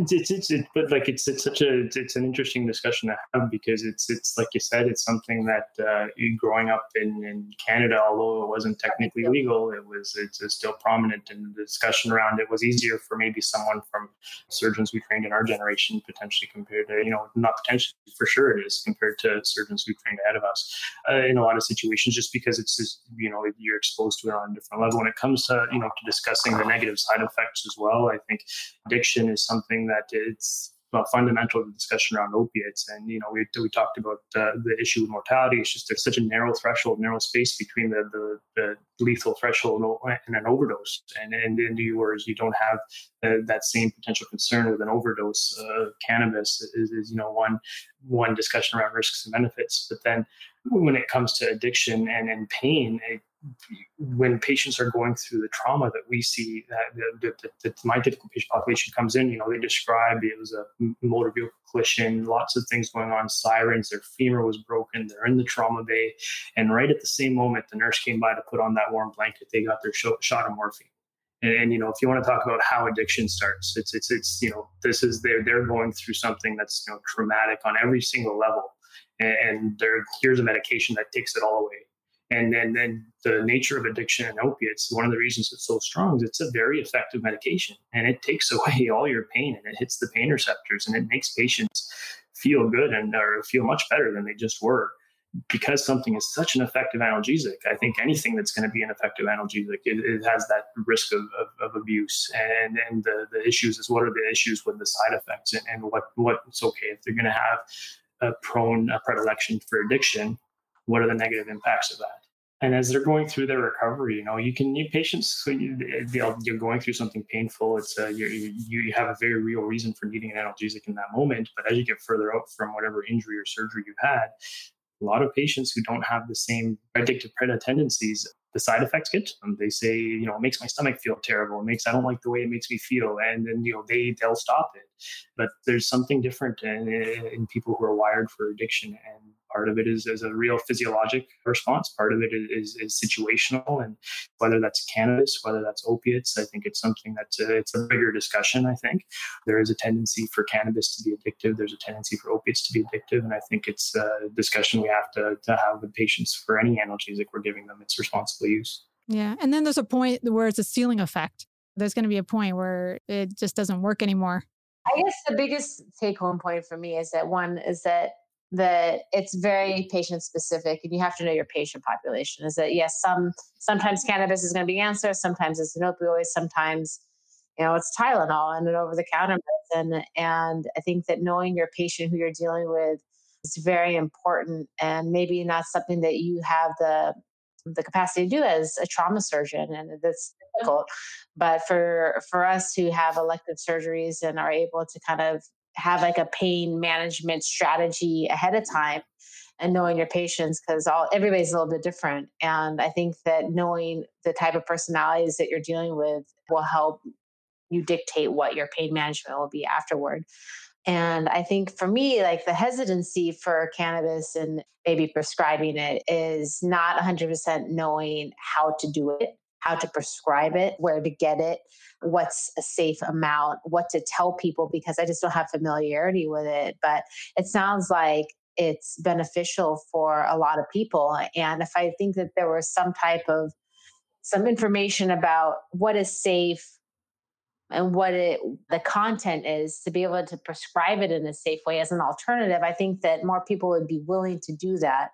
it's, it's, it's it, but like it's it's such a it's an interesting discussion to have because it's it's like you said it's something that uh, growing up in, in Canada although it wasn't technically legal it was it's, it's still prominent and the discussion around it was easier for maybe someone from surgeons we trained in our generation potentially compared to you know not potentially for sure it is compared to surgeons who trained ahead of us uh, in a lot of situations just because it's just you know you're exposed to it on a different level. When it comes to you know to discussing the negative side effects as well I think addiction is something that it's fundamental to the discussion around opiates. And, you know, we, we talked about uh, the issue with mortality. It's just there's such a narrow threshold, narrow space between the, the, the lethal threshold and an overdose. And, and in the words, you don't have uh, that same potential concern with an overdose of cannabis is, is, you know, one, one discussion around risks and benefits. But then when it comes to addiction and, and pain, it, when patients are going through the trauma that we see that, that, that, my typical patient population comes in, you know, they describe it was a motor vehicle collision, lots of things going on, sirens, their femur was broken, they're in the trauma bay. And right at the same moment, the nurse came by to put on that warm blanket, they got their shot of morphine. And, and, you know, if you want to talk about how addiction starts, it's it's it's you know, this is they're they're going through something that's you know traumatic on every single level, and, and there here's a medication that takes it all away and then, then the nature of addiction and opiates, one of the reasons it's so strong is it's a very effective medication and it takes away all your pain and it hits the pain receptors and it makes patients feel good and or feel much better than they just were. Because something is such an effective analgesic, I think anything that's going to be an effective analgesic, it, it has that risk of, of, of, abuse. And and the, the issues is what are the issues with the side effects and, and what what's okay if they're going to have a prone a predilection for addiction what are the negative impacts of that and as they're going through their recovery you know you can you patients so you, you're going through something painful it's uh, you you have a very real reason for needing an analgesic in that moment but as you get further out from whatever injury or surgery you've had a lot of patients who don't have the same addictive tendencies the side effects get to them. They say, you know, it makes my stomach feel terrible. It makes I don't like the way it makes me feel, and then you know they they'll stop it. But there's something different in, in people who are wired for addiction, and Part of it is, is a real physiologic response. Part of it is, is, situational, and whether that's cannabis, whether that's opiates, I think it's something that's a, it's a bigger discussion. I think there is a tendency for cannabis to be addictive. There's a tendency for opiates to be addictive, and I think it's a discussion we have to, to have with patients for any analgesic we're giving them. It's responsible use. Yeah, and then there's a point where it's a ceiling effect. There's going to be a point where it just doesn't work anymore. I guess the biggest take home point for me is that one is that that it's very patient specific and you have to know your patient population is that yes some sometimes cannabis is going to be answer sometimes it's an opioid sometimes you know it's tylenol and an over the counter medicine. And i think that knowing your patient who you're dealing with is very important and maybe not something that you have the the capacity to do as a trauma surgeon and that's difficult. But for for us who have elective surgeries and are able to kind of have like a pain management strategy ahead of time and knowing your patients because all everybody's a little bit different. And i think that knowing the type of personalities that you're dealing with will help you dictate what your pain management will be afterward. And i think for me like the hesitancy for cannabis and maybe prescribing it is not 100% knowing how to do it how to prescribe it, where to get it, what's a safe amount, what to tell people because I just don't have familiarity with it. But it sounds like it's beneficial for a lot of people. And if I think that there was some type of some information about what is safe and what it the content is to be able to prescribe it in a safe way as an alternative i think that more people would be willing to do that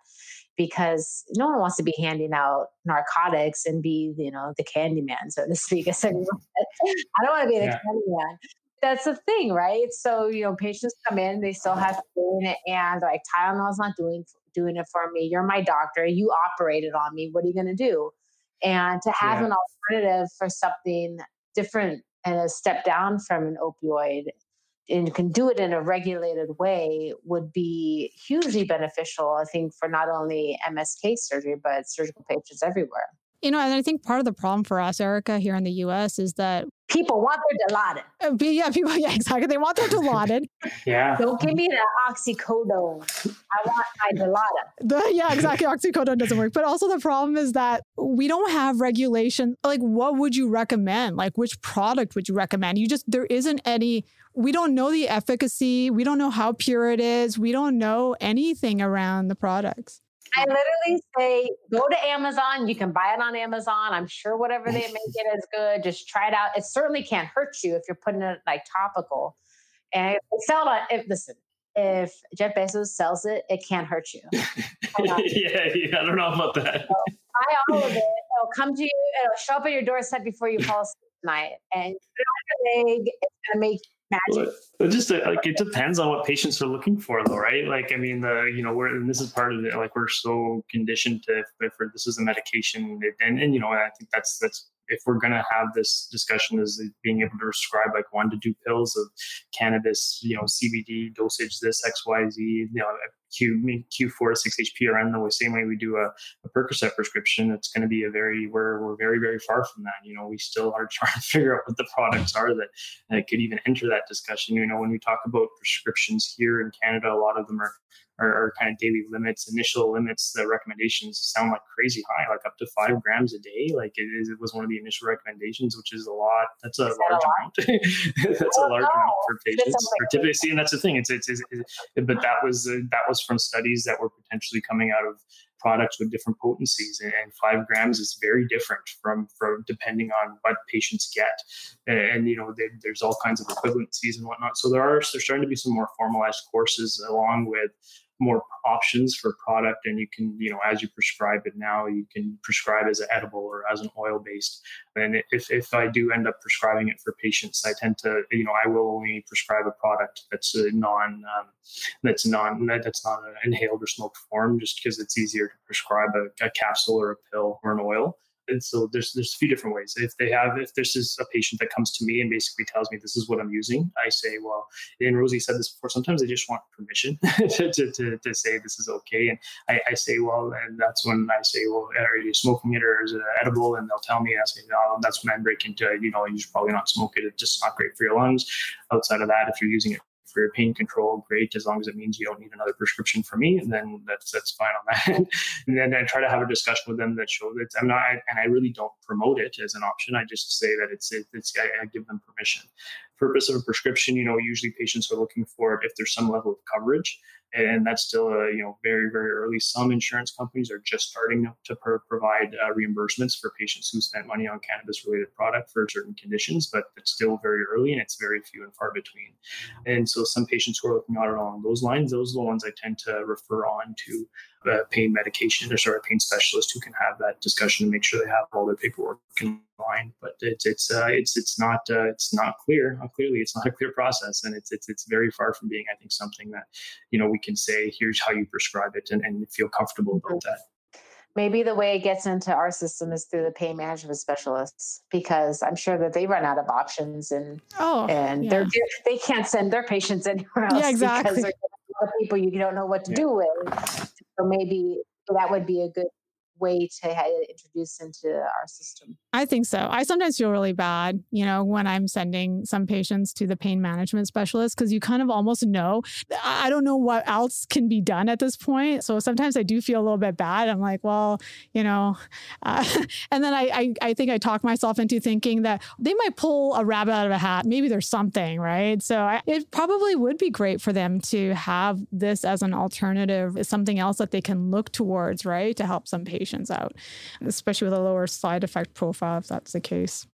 because no one wants to be handing out narcotics and be, you know, the candy man, so to speak. I don't want to be the yeah. candy man. That's the thing, right? So, you know, patients come in, they still have pain and like Tylenol's not doing doing it for me. You're my doctor. You operated on me. What are you going to do? And to have yeah. an alternative for something different and a step down from an opioid and can do it in a regulated way would be hugely beneficial, I think, for not only MSK surgery, but surgical patients everywhere. You know, and I think part of the problem for us, Erica, here in the US is that people want their Dilaudid. Uh, yeah, people, yeah, exactly. They want their Dilaudid. yeah. Don't give me the oxycodone. I want my Dilaudid. The, yeah, exactly. Oxycodone doesn't work. But also the problem is that we don't have regulation. Like, what would you recommend? Like, which product would you recommend? You just, there isn't any we don't know the efficacy. We don't know how pure it is. We don't know anything around the products. I mm. literally say, go to Amazon. You can buy it on Amazon. I'm sure whatever they make it is good. Just try it out. It certainly can't hurt you if you're putting it like topical. And sell it on, if, listen, if Jeff Bezos sells it, it can't hurt you. yeah, yeah, I don't know about that. So buy all of it. It'll come to you. It'll show up at your doorstep before you fall asleep tonight, and put it on your leg. It's gonna make magic. Well, just like it depends on what patients are looking for, though, right? Like, I mean, the you know, we're and this is part of it. Like, we're so conditioned to if, if this is a medication, and and you know, I think that's that's if we're going to have this discussion is being able to prescribe like one to two pills of cannabis, you know, CBD dosage, this X, Y, Z, you know, uh, Q Q4 to 6 HPRN the same way we do a, a Percocet prescription. It's going to be a very we're we're very very far from that. You know, we still are trying to figure out what the products are that, that could even enter that discussion. You know, when we talk about prescriptions here in Canada, a lot of them are our, kind of daily limits, initial limits, the recommendations sound like crazy high, like up to five grams a day. Like it, is, it was one of the initial recommendations, which is a lot. That's a is large that a amount. that's a large know. amount for patients. Or typically, see, and that's the thing. It's, it's, it's, it's but that was uh, that was from studies that were potentially coming out of products with different potencies and, and, five grams is very different from from depending on what patients get and, and you know they, there's all kinds of equivalencies and whatnot so there are there's starting to be some more formalized courses along with more options for product and you can you know as you prescribe it now you can prescribe as an edible or as an oil based and if, if i do end up prescribing it for patients i tend to you know i will only prescribe a product that's a non um, that's non that's not an inhaled or smoked form just because it's easier to prescribe a, a capsule or a pill or an oil and so there's there's a few different ways. If they have, if this is a patient that comes to me and basically tells me this is what I'm using, I say, well, and Rosie said this before. Sometimes they just want permission to, to, to, to, say this is okay, and I, I, say, well, and that's when I say, well, are you smoking it or is it edible? And they'll tell me, I say, no, that's when I break into. You know, you should probably not smoke it. It's just not great for your lungs. Outside of that, if you're using it for your pain control, great. As long as it means you don't need another prescription for me, and then that's that's fine on that. and then I try to have a discussion with them that shows that I'm not, and I really don't promote it as an option. I just say that it's it, it's I, I give them permission. Purpose of a prescription, you know, usually patients are looking for it if there's some level of coverage and that's still a you know very very early. Some insurance companies are just starting to pro- provide uh, reimbursements for patients who spent money on cannabis related product for certain conditions, but it's still very early and it's very few and far between. And so some patients who are looking at it along those lines, those are the ones I tend to refer on to a pain medication or sorry, a pain specialist who can have that discussion and make sure they have all their paperwork in line. But it's it's uh, it's it's not uh, it's not clear. Uh, clearly, it's not a clear process, and it's it's it's very far from being, I think, something that you know we can say here's how you prescribe it and, and feel comfortable about that. Maybe the way it gets into our system is through the pain management specialists because I'm sure that they run out of options and oh, and yeah. they're they can't send their patients anywhere else yeah, exactly. People you don't know what to yeah. do with. So maybe that would be a good way to introduce into our system. I think so. I sometimes feel really bad, you know, when I'm sending some patients to the pain management specialist because you kind of almost know. I don't know what else can be done at this point. So sometimes I do feel a little bit bad. I'm like, well, you know, uh, and then I, I, I think I talk myself into thinking that they might pull a rabbit out of a hat. Maybe there's something, right? So I, it probably would be great for them to have this as an alternative, something else that they can look towards, right, to help some patients patients out, especially with a lower side effect profile, if that's the case.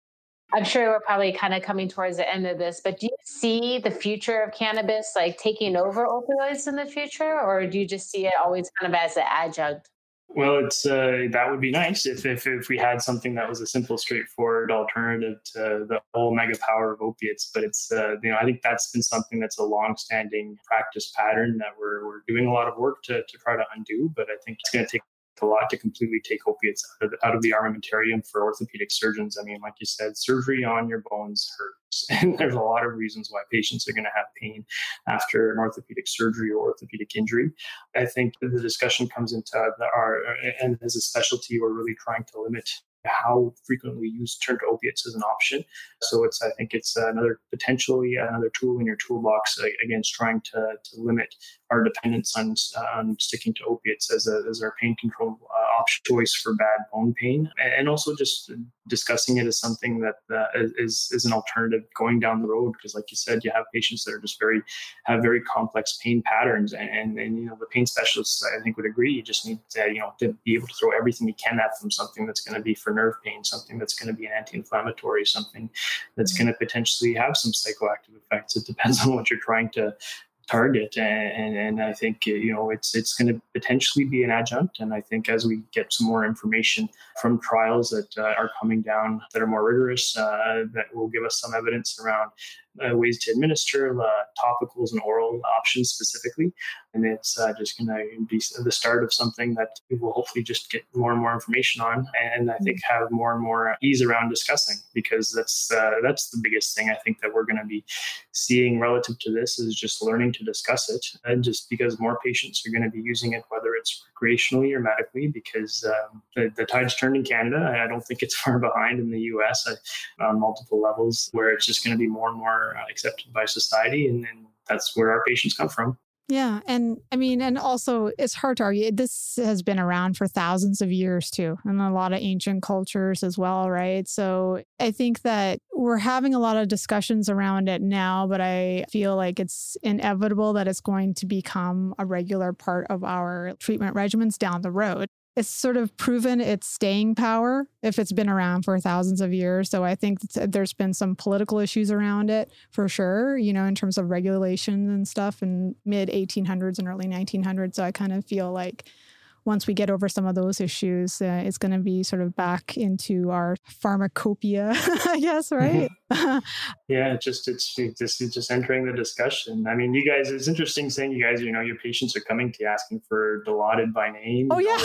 I'm sure we're probably kind of coming towards the end of this, but do you see the future of cannabis like taking over opioids in the future, or do you just see it always kind of as an adjunct? Well, it's uh, that would be nice if, if if we had something that was a simple, straightforward alternative to the whole mega power of opiates. But it's uh, you know I think that's been something that's a long-standing practice pattern that we're we're doing a lot of work to to try to undo. But I think it's going to take a lot to completely take opiates out of, the, out of the armamentarium for orthopedic surgeons. I mean, like you said, surgery on your bones hurts. And there's a lot of reasons why patients are going to have pain after an orthopedic surgery or orthopedic injury. I think the discussion comes into our, and as a specialty, we're really trying to limit how frequently you turn to opiates as an option. So it's I think it's another potentially another tool in your toolbox against trying to, to limit our dependence on, on sticking to opiates as, a, as our pain control uh, option choice for bad bone pain, and also just discussing it as something that uh, is is an alternative going down the road. Because, like you said, you have patients that are just very have very complex pain patterns, and, and, and you know the pain specialists I think would agree. You just need to you know to be able to throw everything you can at them, something that's going to be for nerve pain, something that's going to be an anti-inflammatory, something that's mm-hmm. going to potentially have some psychoactive effects. It depends on what you're trying to target and, and, I think you know it's it's going to potentially be an adjunct and I think as we get some more information from trials that uh, are coming down that are more rigorous uh, that will give us some evidence around uh, ways to administer uh, topicals and oral options specifically. And it's uh, just going to be the start of something that we will hopefully just get more and more information on, and I think have more and more ease around discussing because that's uh, that's the biggest thing I think that we're going to be seeing relative to this is just learning to discuss it, and just because more patients are going to be using it, whether it's recreationally or medically, because um, the, the tide's turned in Canada. I don't think it's far behind in the U.S. Uh, on multiple levels, where it's just going to be more and more uh, accepted by society, and, and that's where our patients come from. Yeah. And I mean, and also it's hard to argue. This has been around for thousands of years too, and a lot of ancient cultures as well, right? So I think that we're having a lot of discussions around it now, but I feel like it's inevitable that it's going to become a regular part of our treatment regimens down the road it's sort of proven its staying power if it's been around for thousands of years. So I think there's been some political issues around it for sure, you know, in terms of regulations and stuff in mid 1800s and early 1900s. So I kind of feel like once we get over some of those issues, uh, it's going to be sort of back into our pharmacopoeia, I guess, right? yeah, just it's just it's just entering the discussion. I mean, you guys, it's interesting saying you guys, you know, your patients are coming to you asking for Dilaudid by name. Oh yeah.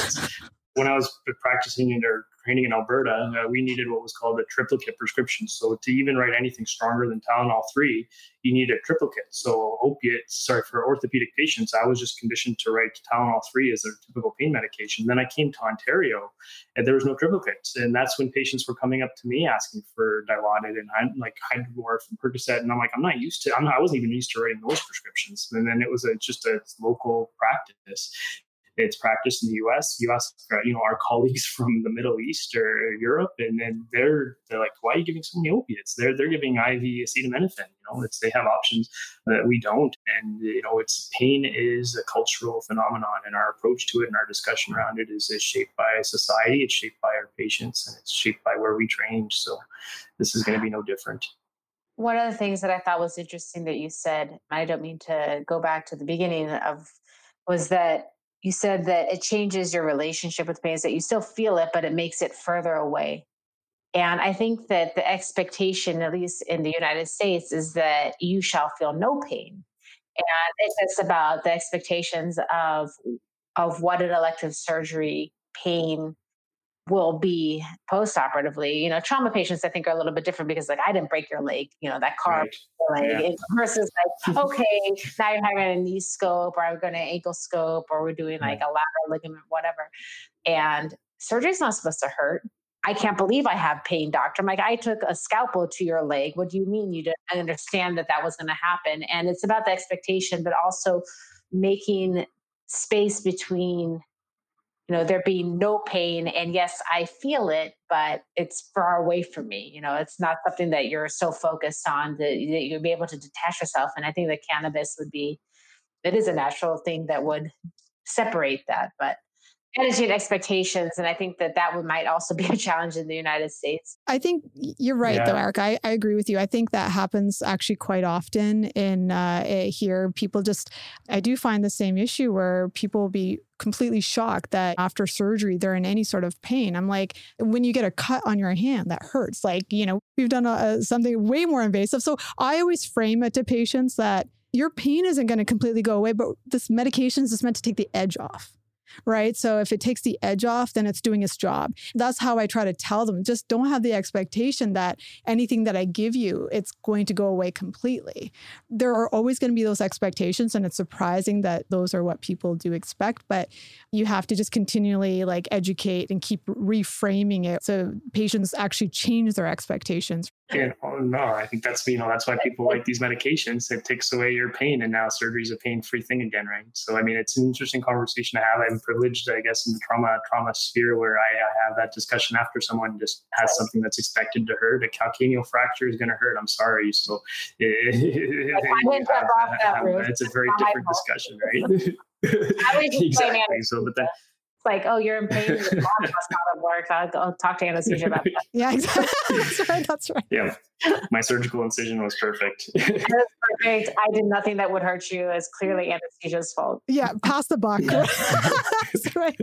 when I was practicing in or training in Alberta, uh, we needed what was called a triplicate prescription. So to even write anything stronger than Tylenol 3, you need a triplicate. So opiates, sorry, for orthopedic patients, I was just conditioned to write Tylenol 3 as their typical pain medication. Then I came to Ontario and there was no triplicates. And that's when patients were coming up to me asking for Dilaudid and I'm like Hydromorph and Percocet. And I'm like, I'm not used to, I'm not, I wasn't even used to writing those prescriptions. And then it was a, just a local practice it's practiced in the U.S. You ask, uh, you know, our colleagues from the Middle East or Europe, and then they're they're like, why are you giving so many opiates? They're they're giving IV acetaminophen. You know, it's they have options that we don't, and you know, it's pain is a cultural phenomenon, and our approach to it and our discussion around it is, is shaped by society, it's shaped by our patients, and it's shaped by where we trained. So, this is going to be no different. One of the things that I thought was interesting that you said, I don't mean to go back to the beginning of, was that you said that it changes your relationship with pain, is that you still feel it, but it makes it further away. And I think that the expectation, at least in the United States, is that you shall feel no pain. And it's just about the expectations of of what an elective surgery pain will be post-operatively. You know, trauma patients I think are a little bit different because like I didn't break your leg, you know, that car right. leg yeah. versus like, okay, now you're having a knee scope or I'm going to ankle scope or we're doing like a lateral ligament, whatever. And surgery's not supposed to hurt. I can't believe I have pain, doctor. I'm like, I took a scalpel to your leg. What do you mean you didn't understand that that was going to happen? And it's about the expectation, but also making space between you know there being no pain and yes i feel it but it's far away from me you know it's not something that you're so focused on that, that you'll be able to detach yourself and i think that cannabis would be it is a natural thing that would separate that but managing expectations and i think that that would might also be a challenge in the united states. I think you're right yeah. though eric I, I agree with you. I think that happens actually quite often in uh, eh, here. People just i do find the same issue where people will be completely shocked that after surgery they're in any sort of pain. I'm like when you get a cut on your hand that hurts. Like you know we've done a, something way more invasive. So i always frame it to patients that your pain isn't going to completely go away but this medication is just meant to take the edge off right? So if it takes the edge off, then it's doing its job. That's how I try to tell them. Just don't have the expectation that anything that I give you, it's going to go away completely. There are always going to be those expectations, and it's surprising that those are what people do expect. But you have to just continually like educate and keep reframing it so patients actually change their expectations yeah, oh, no, I think that's you know that's why people like these medications. It takes away your pain, and now surgery is a pain-free thing again, right? So I mean, it's an interesting conversation to have. I'm privileged, I guess, in the trauma trauma sphere where I, I have that discussion after someone just has something that's expected to hurt. A calcaneal fracture is going to hurt. I'm sorry, so it, it's a very different discussion, right? exactly. So, but then like, oh, you're in pain. Your mom must not have worked. I'll talk to anesthesia about that. Yeah, exactly. that's right. That's right. Yeah. My surgical incision was perfect. was perfect. I did nothing that would hurt you. It's clearly anesthesia's fault. Yeah, pass the buck. that's right.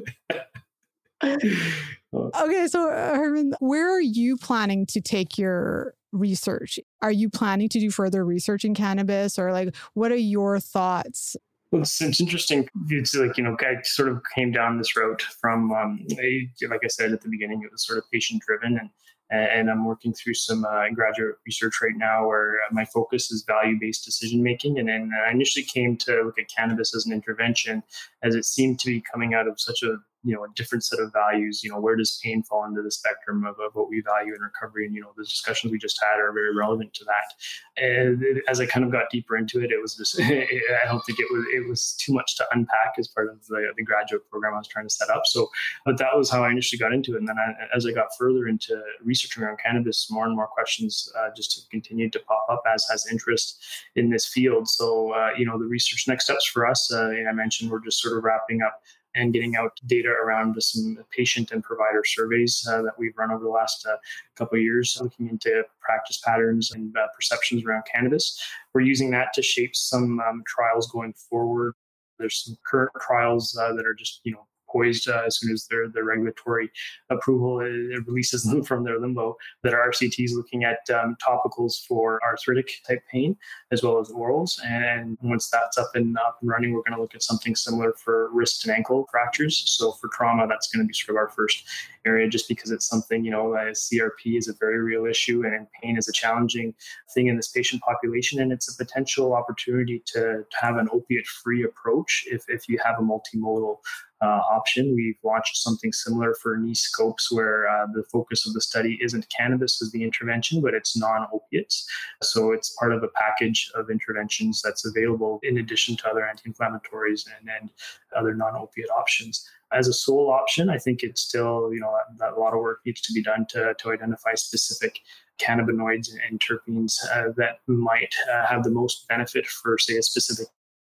Okay, so uh, Harman, where are you planning to take your research? Are you planning to do further research in cannabis or like what are your thoughts well, it's, it's, interesting. It's like, you know, I sort of came down this route from, um, a, like I said at the beginning, it was sort of patient driven. And, and I'm working through some uh, graduate research right now where uh, my focus is value based decision making. And then I initially came to look at cannabis as an intervention as it seemed to be coming out of such a you know a different set of values you know where does pain fall into the spectrum of, of what we value in recovery? And you know the discussions we just had are very relevant to that. And as i kind of got deeper into it it was just i don't think it was it was too much to unpack as part of the, the graduate program i was trying to set up. So but that was how i initially got into it. And then I, as i got further into researching around cannabis more and more questions uh, just continued to pop up as has interest in this field. So uh, you know the research next steps for us uh, i mentioned we're just sort of wrapping up and getting out data around some patient and provider surveys uh, that we've run over the last uh, couple of years, looking into practice patterns and uh, perceptions around cannabis. We're using that to shape some um, trials going forward. There's some current trials uh, that are just you know poised uh, as soon as their, their regulatory approval releases them from their limbo. That our RCT is looking at um, topicals for arthritic type pain as well as orals. And once that's up and up and running, we're going to look at something similar for wrist and ankle fractures. So for trauma, that's going to be sort of our first area just because it's something, you know, CRP is a very real issue and pain is a challenging thing in this patient population. And it's a potential opportunity to, to have an opiate free approach if, if you have a multimodal option. We've launched something similar for knee scopes where uh, the focus of the study isn't cannabis as the intervention, but it's non opiates. So it's part of a package of interventions that's available in addition to other anti inflammatories and, and other non opiate options as a sole option, I think it's still, you know, a, a lot of work needs to be done to, to identify specific cannabinoids and terpenes uh, that might uh, have the most benefit for, say, a specific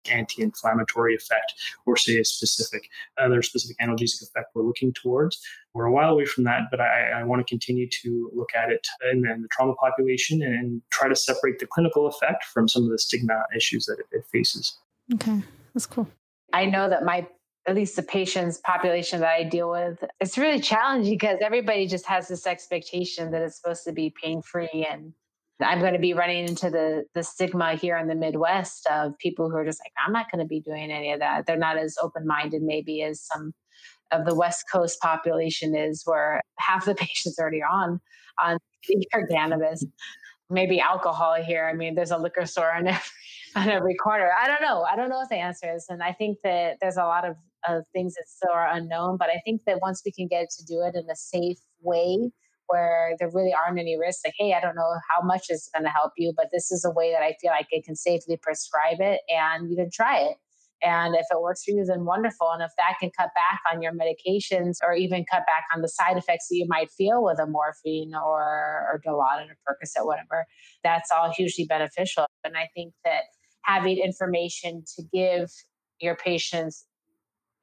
anti-inflammatory effect or say a specific other specific analgesic effect we're looking towards we're a while away from that but i, I want to continue to look at it in, in the trauma population and, and, try to separate the clinical effect from some of the stigma issues that it, it faces okay that's cool i know that my at least the patients population that I deal with, it's really challenging because everybody just has this expectation that it's supposed to be pain free. And I'm going to be running into the the stigma here in the Midwest of people who are just like, I'm not going to be doing any of that. They're not as open minded maybe as some of the West Coast population is, where half the patients already on on cannabis, maybe alcohol here. I mean, there's a liquor store on every on every corner. I don't know. I don't know what the answer is, and I think that there's a lot of of things that still are unknown. But I think that once we can get to do it in a safe way where there really aren't any risks, like, hey, I don't know how much is going to help you, but this is a way that I feel like I can safely prescribe it and you can try it. And if it works for you, then wonderful. And if that can cut back on your medications or even cut back on the side effects that you might feel with a morphine or, or Dilaudid or Percocet, whatever, that's all hugely beneficial. And I think that having information to give your patients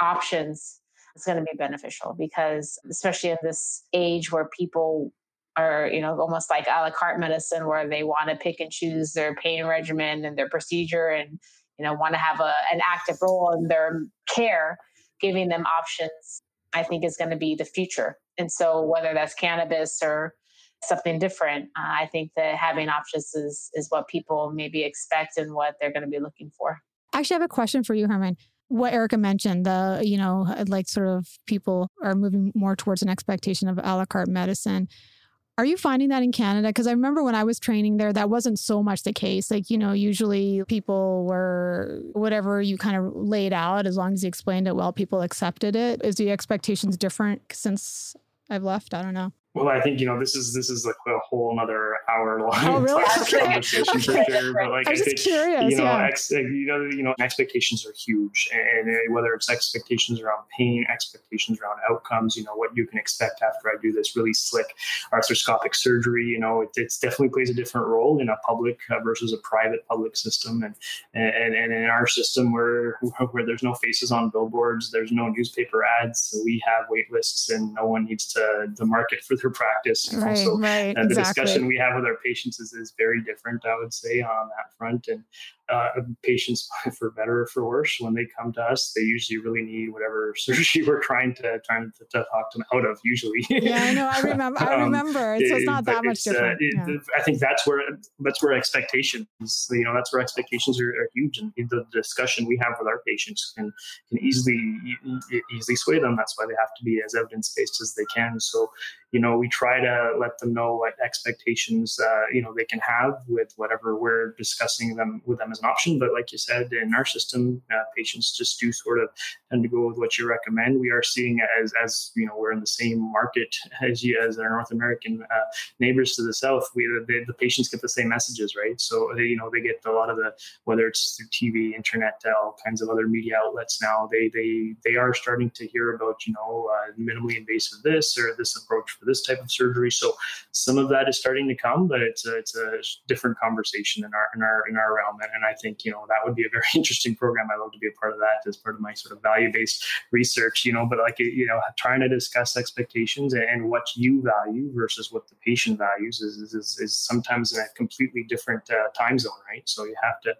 options is going to be beneficial because especially in this age where people are you know almost like a la carte medicine where they want to pick and choose their pain regimen and their procedure and you know want to have a, an active role in their care giving them options i think is going to be the future. And so whether that's cannabis or something different uh, i think that having options is is what people maybe expect and what they're going to be looking for. Actually i have a question for you Harman what Erica mentioned, the, you know, like sort of people are moving more towards an expectation of a la carte medicine. Are you finding that in Canada? Because I remember when I was training there, that wasn't so much the case. Like, you know, usually people were whatever you kind of laid out, as long as you explained it well, people accepted it. Is the expectations different since I've left? I don't know. Well, I think you know this is this is like a whole another hour long oh, really? conversation for sure. But like I'm I just think, curious, you know, yeah. ex, you know, you know, expectations are huge, and, and whether it's expectations around pain, expectations around outcomes, you know, what you can expect after I do this really slick arthroscopic surgery, you know, it it's definitely plays a different role in a public uh, versus a private public system, and and and in our system where where there's no faces on billboards, there's no newspaper ads, so we have wait lists, and no one needs to the market for their practice. Right, also, right, uh, the exactly. discussion we have with our patients is, is very different, I would say, on that front. And uh, patients, for better or for worse, when they come to us, they usually really need whatever surgery we're trying to trying to, to talk them out of. Usually, yeah, I know. I remember. I Um, remember. so it's not that much uh, different. it- yeah. I think that's where that's where expectations, you know, that's where expectations are, are huge, and the discussion we have with our patients can can easily easily sway them. That's why they have to be as evidence based as they can. So, you know, we try to let them know what expectations uh, you know they can have with whatever we're discussing them with them as an option. But like you said, in our system, uh, patients just do sort of tend to go with what you recommend. We are seeing as as you know we're in the same market as you as our North American uh, neighbors to the south. We the, the patients get the same messages, right? So they you know they get a lot of the whether it's through TV, internet, all kinds of other media outlets now. They they they are starting to hear about you know uh, minimally invasive this or this approach for this type of surgery. So some of that is starting to come, but it's a, it's a different conversation in our in our in our realm and I think, you know, that would be a very interesting program. I'd love to be a part of that as part of my sort of value based research, you know, but like, you know, trying to discuss expectations and what you value versus what the patient values is, is, is sometimes in a completely different uh, time zone, right? So you have to,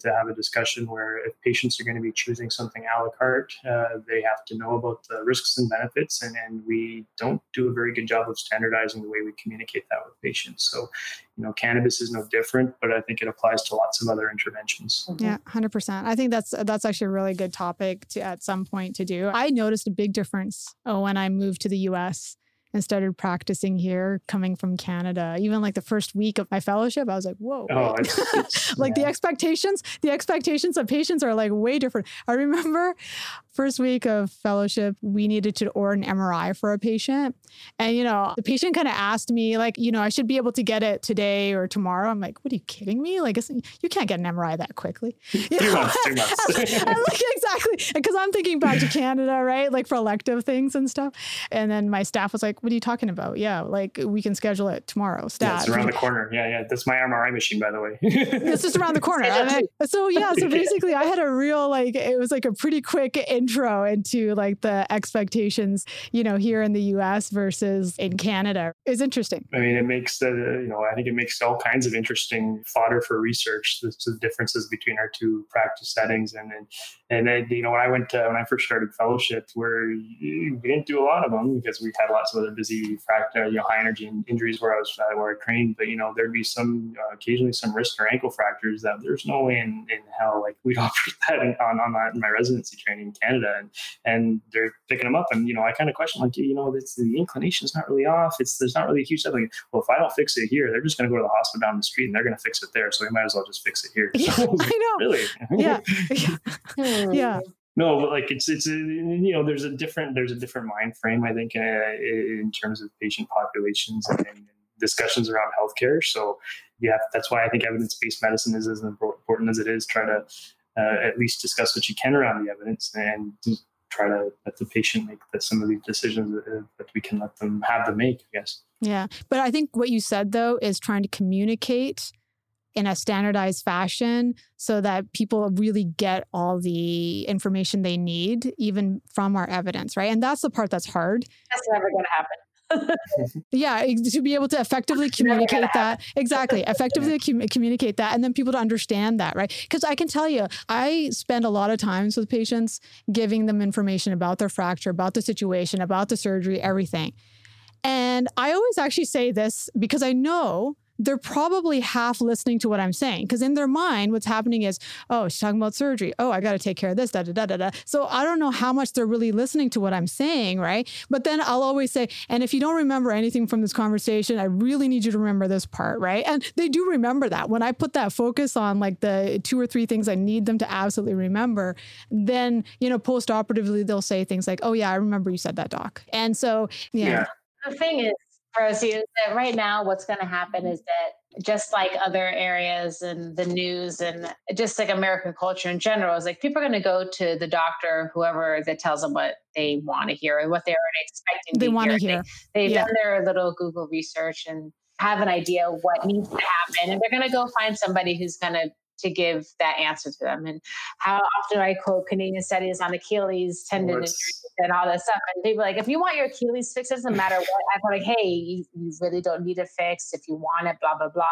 to have a discussion where if patients are going to be choosing something a la carte, uh, they have to know about the risks and benefits. And, and we don't do a very good job of standardizing the way we communicate that with patients. So, you know, cannabis is no different, but I think it applies to lots of other interventions. Mm-hmm. Yeah, hundred percent. I think that's that's actually a really good topic to at some point to do. I noticed a big difference uh, when I moved to the U.S and started practicing here coming from Canada. Even like the first week of my fellowship, I was like, whoa. Oh, it's, it's, like yeah. the expectations, the expectations of patients are like way different. I remember first week of fellowship, we needed to order an MRI for a patient. And, you know, the patient kind of asked me, like, you know, I should be able to get it today or tomorrow. I'm like, what are you kidding me? Like, you can't get an MRI that quickly. You two months, two months. like, exactly. Because I'm thinking back to Canada, right? Like for elective things and stuff. And then my staff was like, what are you talking about? Yeah, like we can schedule it tomorrow. Staff. Yeah, it's around the corner. Yeah, yeah. That's my MRI machine, by the way. it's just around the corner. I, so, yeah. So basically, I had a real, like, it was like a pretty quick intro into like the expectations, you know, here in the US versus in Canada is interesting. I mean, it makes the, you know, I think it makes all kinds of interesting fodder for research, the, the differences between our two practice settings. And then, and then, you know, when I went to, when I first started fellowship, where we didn't do a lot of them because we had lots of other busy fracture, you know, high energy injuries where I was, uh, where I trained, but, you know, there'd be some, uh, occasionally some wrist or ankle fractures that there's no way in, in hell, like we'd offer that on, on that in my residency training in Canada. And, and they're picking them up. And you know, I kind of question like, you know, it's the inclination is not really off. It's there's not really a huge. Like, well, if I don't fix it here, they're just going to go to the hospital down the street and they're going to fix it there. So we might as well just fix it here. Yeah, so, I know. Really? yeah. yeah. yeah. No, but like it's it's you know there's a different there's a different mind frame I think uh, in terms of patient populations and, and discussions around healthcare. So yeah, that's why I think evidence based medicine is as important as it is. Try to uh, at least discuss what you can around the evidence and try to let the patient make the, some of these decisions that, that we can let them have them make, I guess. Yeah. But I think what you said, though, is trying to communicate in a standardized fashion so that people really get all the information they need, even from our evidence, right? And that's the part that's hard. That's never going to happen yeah, to be able to effectively communicate that. Exactly. Effectively com- communicate that and then people to understand that, right? Because I can tell you, I spend a lot of times with patients giving them information about their fracture, about the situation, about the surgery, everything. And I always actually say this because I know they're probably half listening to what I'm saying because in their mind, what's happening is, oh, she's talking about surgery. Oh, I got to take care of this, da da da da da. So I don't know how much they're really listening to what I'm saying, right? But then I'll always say, and if you don't remember anything from this conversation, I really need you to remember this part, right? And they do remember that. When I put that focus on like the two or three things I need them to absolutely remember, then, you know, post operatively, they'll say things like, oh, yeah, I remember you said that, doc. And so, yeah. yeah. The thing is, Rosie, is that right now what's going to happen is that just like other areas and the news and just like American culture in general, is like people are going to go to the doctor, whoever that tells them what they want to hear or what they're expecting. They want to hear. They, have yeah. done their little Google research and have an idea of what needs to happen, and they're going to go find somebody who's going to to give that answer to them. And how often I quote Canadian studies on Achilles tendon injuries and all that stuff. And they were like, if you want your Achilles fixed, it doesn't matter what. I'm like, hey, you, you really don't need it fixed if you want it, blah, blah, blah.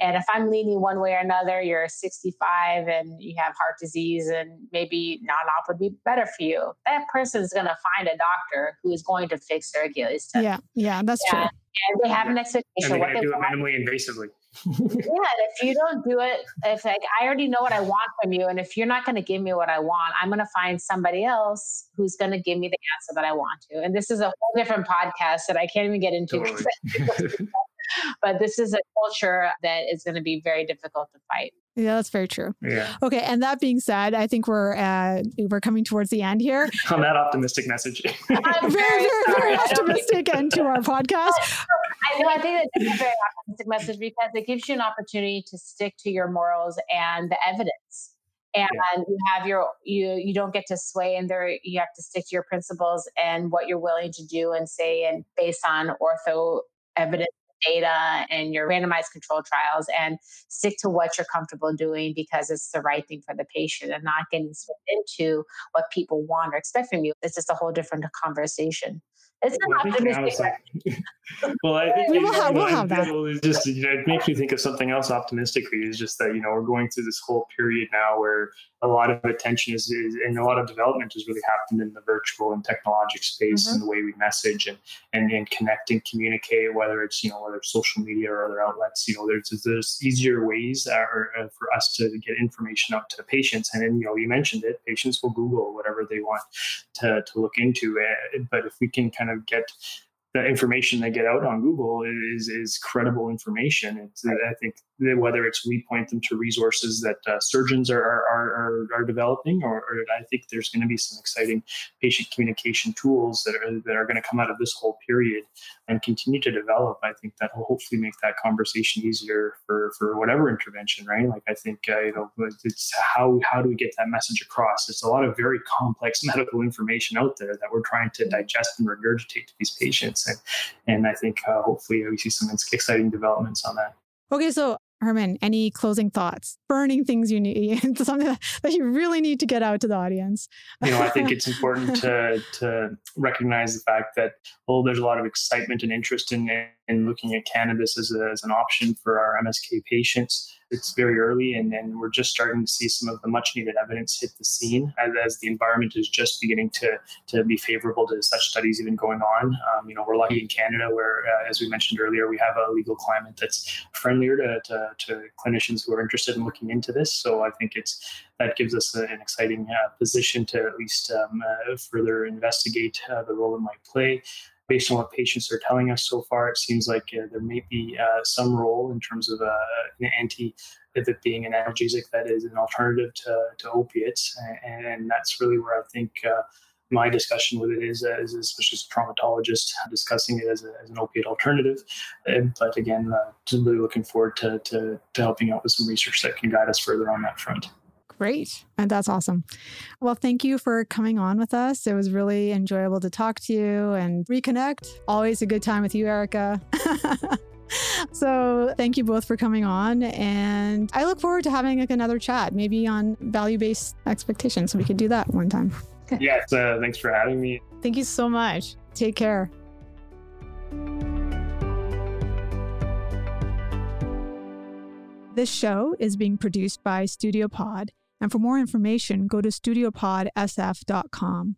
And if I'm leaning one way or another, you're 65 and you have heart disease and maybe non-op would be better for you. That person is going to find a doctor who is going to fix their Achilles tendon. Yeah, yeah, that's yeah. true. And they have an expectation. And they, they do it minimally invasively yeah, if you don't do it, if like I already know what I want from you, and if you're not going to give me what I want, I'm going to find somebody else who's going to give me the answer that I want to. And this is a whole different podcast that I can't even get into. Totally. but this is a culture that is going to be very difficult to fight. Yeah, that's very true. Yeah. Okay, and that being said, I think we're uh, we're coming towards the end here. On that optimistic message. very, very, very optimistic end to our podcast. I know. I think that's a very optimistic message because it gives you an opportunity to stick to your morals and the evidence. And yeah. you have your you you don't get to sway in there you have to stick to your principles and what you're willing to do and say and based on ortho evidence data and your randomized control trials and stick to what you're comfortable doing because it's the right thing for the patient and not getting into what people want or expect from you. It's just a whole different conversation. It's an well, optimistic. well, I think we will have, we'll have that. It's just you know, it makes me think of something else optimistically. Is just that you know we're going through this whole period now where a lot of attention is, is and a lot of development has really happened in the virtual and technologic space mm-hmm. and the way we message and, and and connect and communicate. Whether it's you know whether it's social media or other outlets, you know there's there's easier ways uh, uh, for us to get information out to patients. And then you know you mentioned it, patients will Google whatever they want to to look into. Uh, but if we can kind of get the information they get out on Google is is credible information. It's, I think whether it's we point them to resources that uh, surgeons are, are, are, are developing, or, or, I think there's going to be some exciting patient communication tools that are that are going to come out of this whole period and continue to develop. I think that will hopefully make that conversation easier for for whatever intervention, right? Like I think uh, you know it's how how do we get that message across? It's a lot of very complex medical information out there that we're trying to digest and regurgitate to these patients, and and I think uh, hopefully we see some exciting developments on that. Okay, so Harman, any closing thoughts, burning things you need, something that you really need to get out to the audience? you know, I think it's important to to recognize the fact that well, there's a lot of excitement and interest in in looking at cannabis as, a, as an option for our MSK patients it's very early and, and we're just starting to see some of the much needed evidence hit the scene as, as the environment is just beginning to, to be favorable to such studies even going on. Um, you know, we're lucky in Canada where, uh, as we mentioned earlier, we have a legal climate that's friendlier to, to, to, clinicians who are interested in looking into this. So I think it's that gives us a, an exciting uh, position to at least um, uh, further investigate uh, the role it might play based on what patients are telling us so far, it seems like uh, there may be uh, some role in terms of uh, an anti, if it being an analgesic that is an alternative to, to opiates. And, and that's really where I think uh, my discussion with it is, as especially as a traumatologist, discussing it as, a, as an opiate alternative. but again, uh, really looking forward to, to, to helping out with some research that can guide us further on that front. Great. And that's awesome. Well, thank you for coming on with us. It was really enjoyable to talk to you and reconnect. Always a good time with you, Erica. so thank you both for coming on. And I look forward to having like another chat, maybe on value based expectations. So we could do that one time. Yes. Uh, thanks for having me. Thank you so much. Take care. This show is being produced by Studio Pod and for more information, go to studiopodsf.com.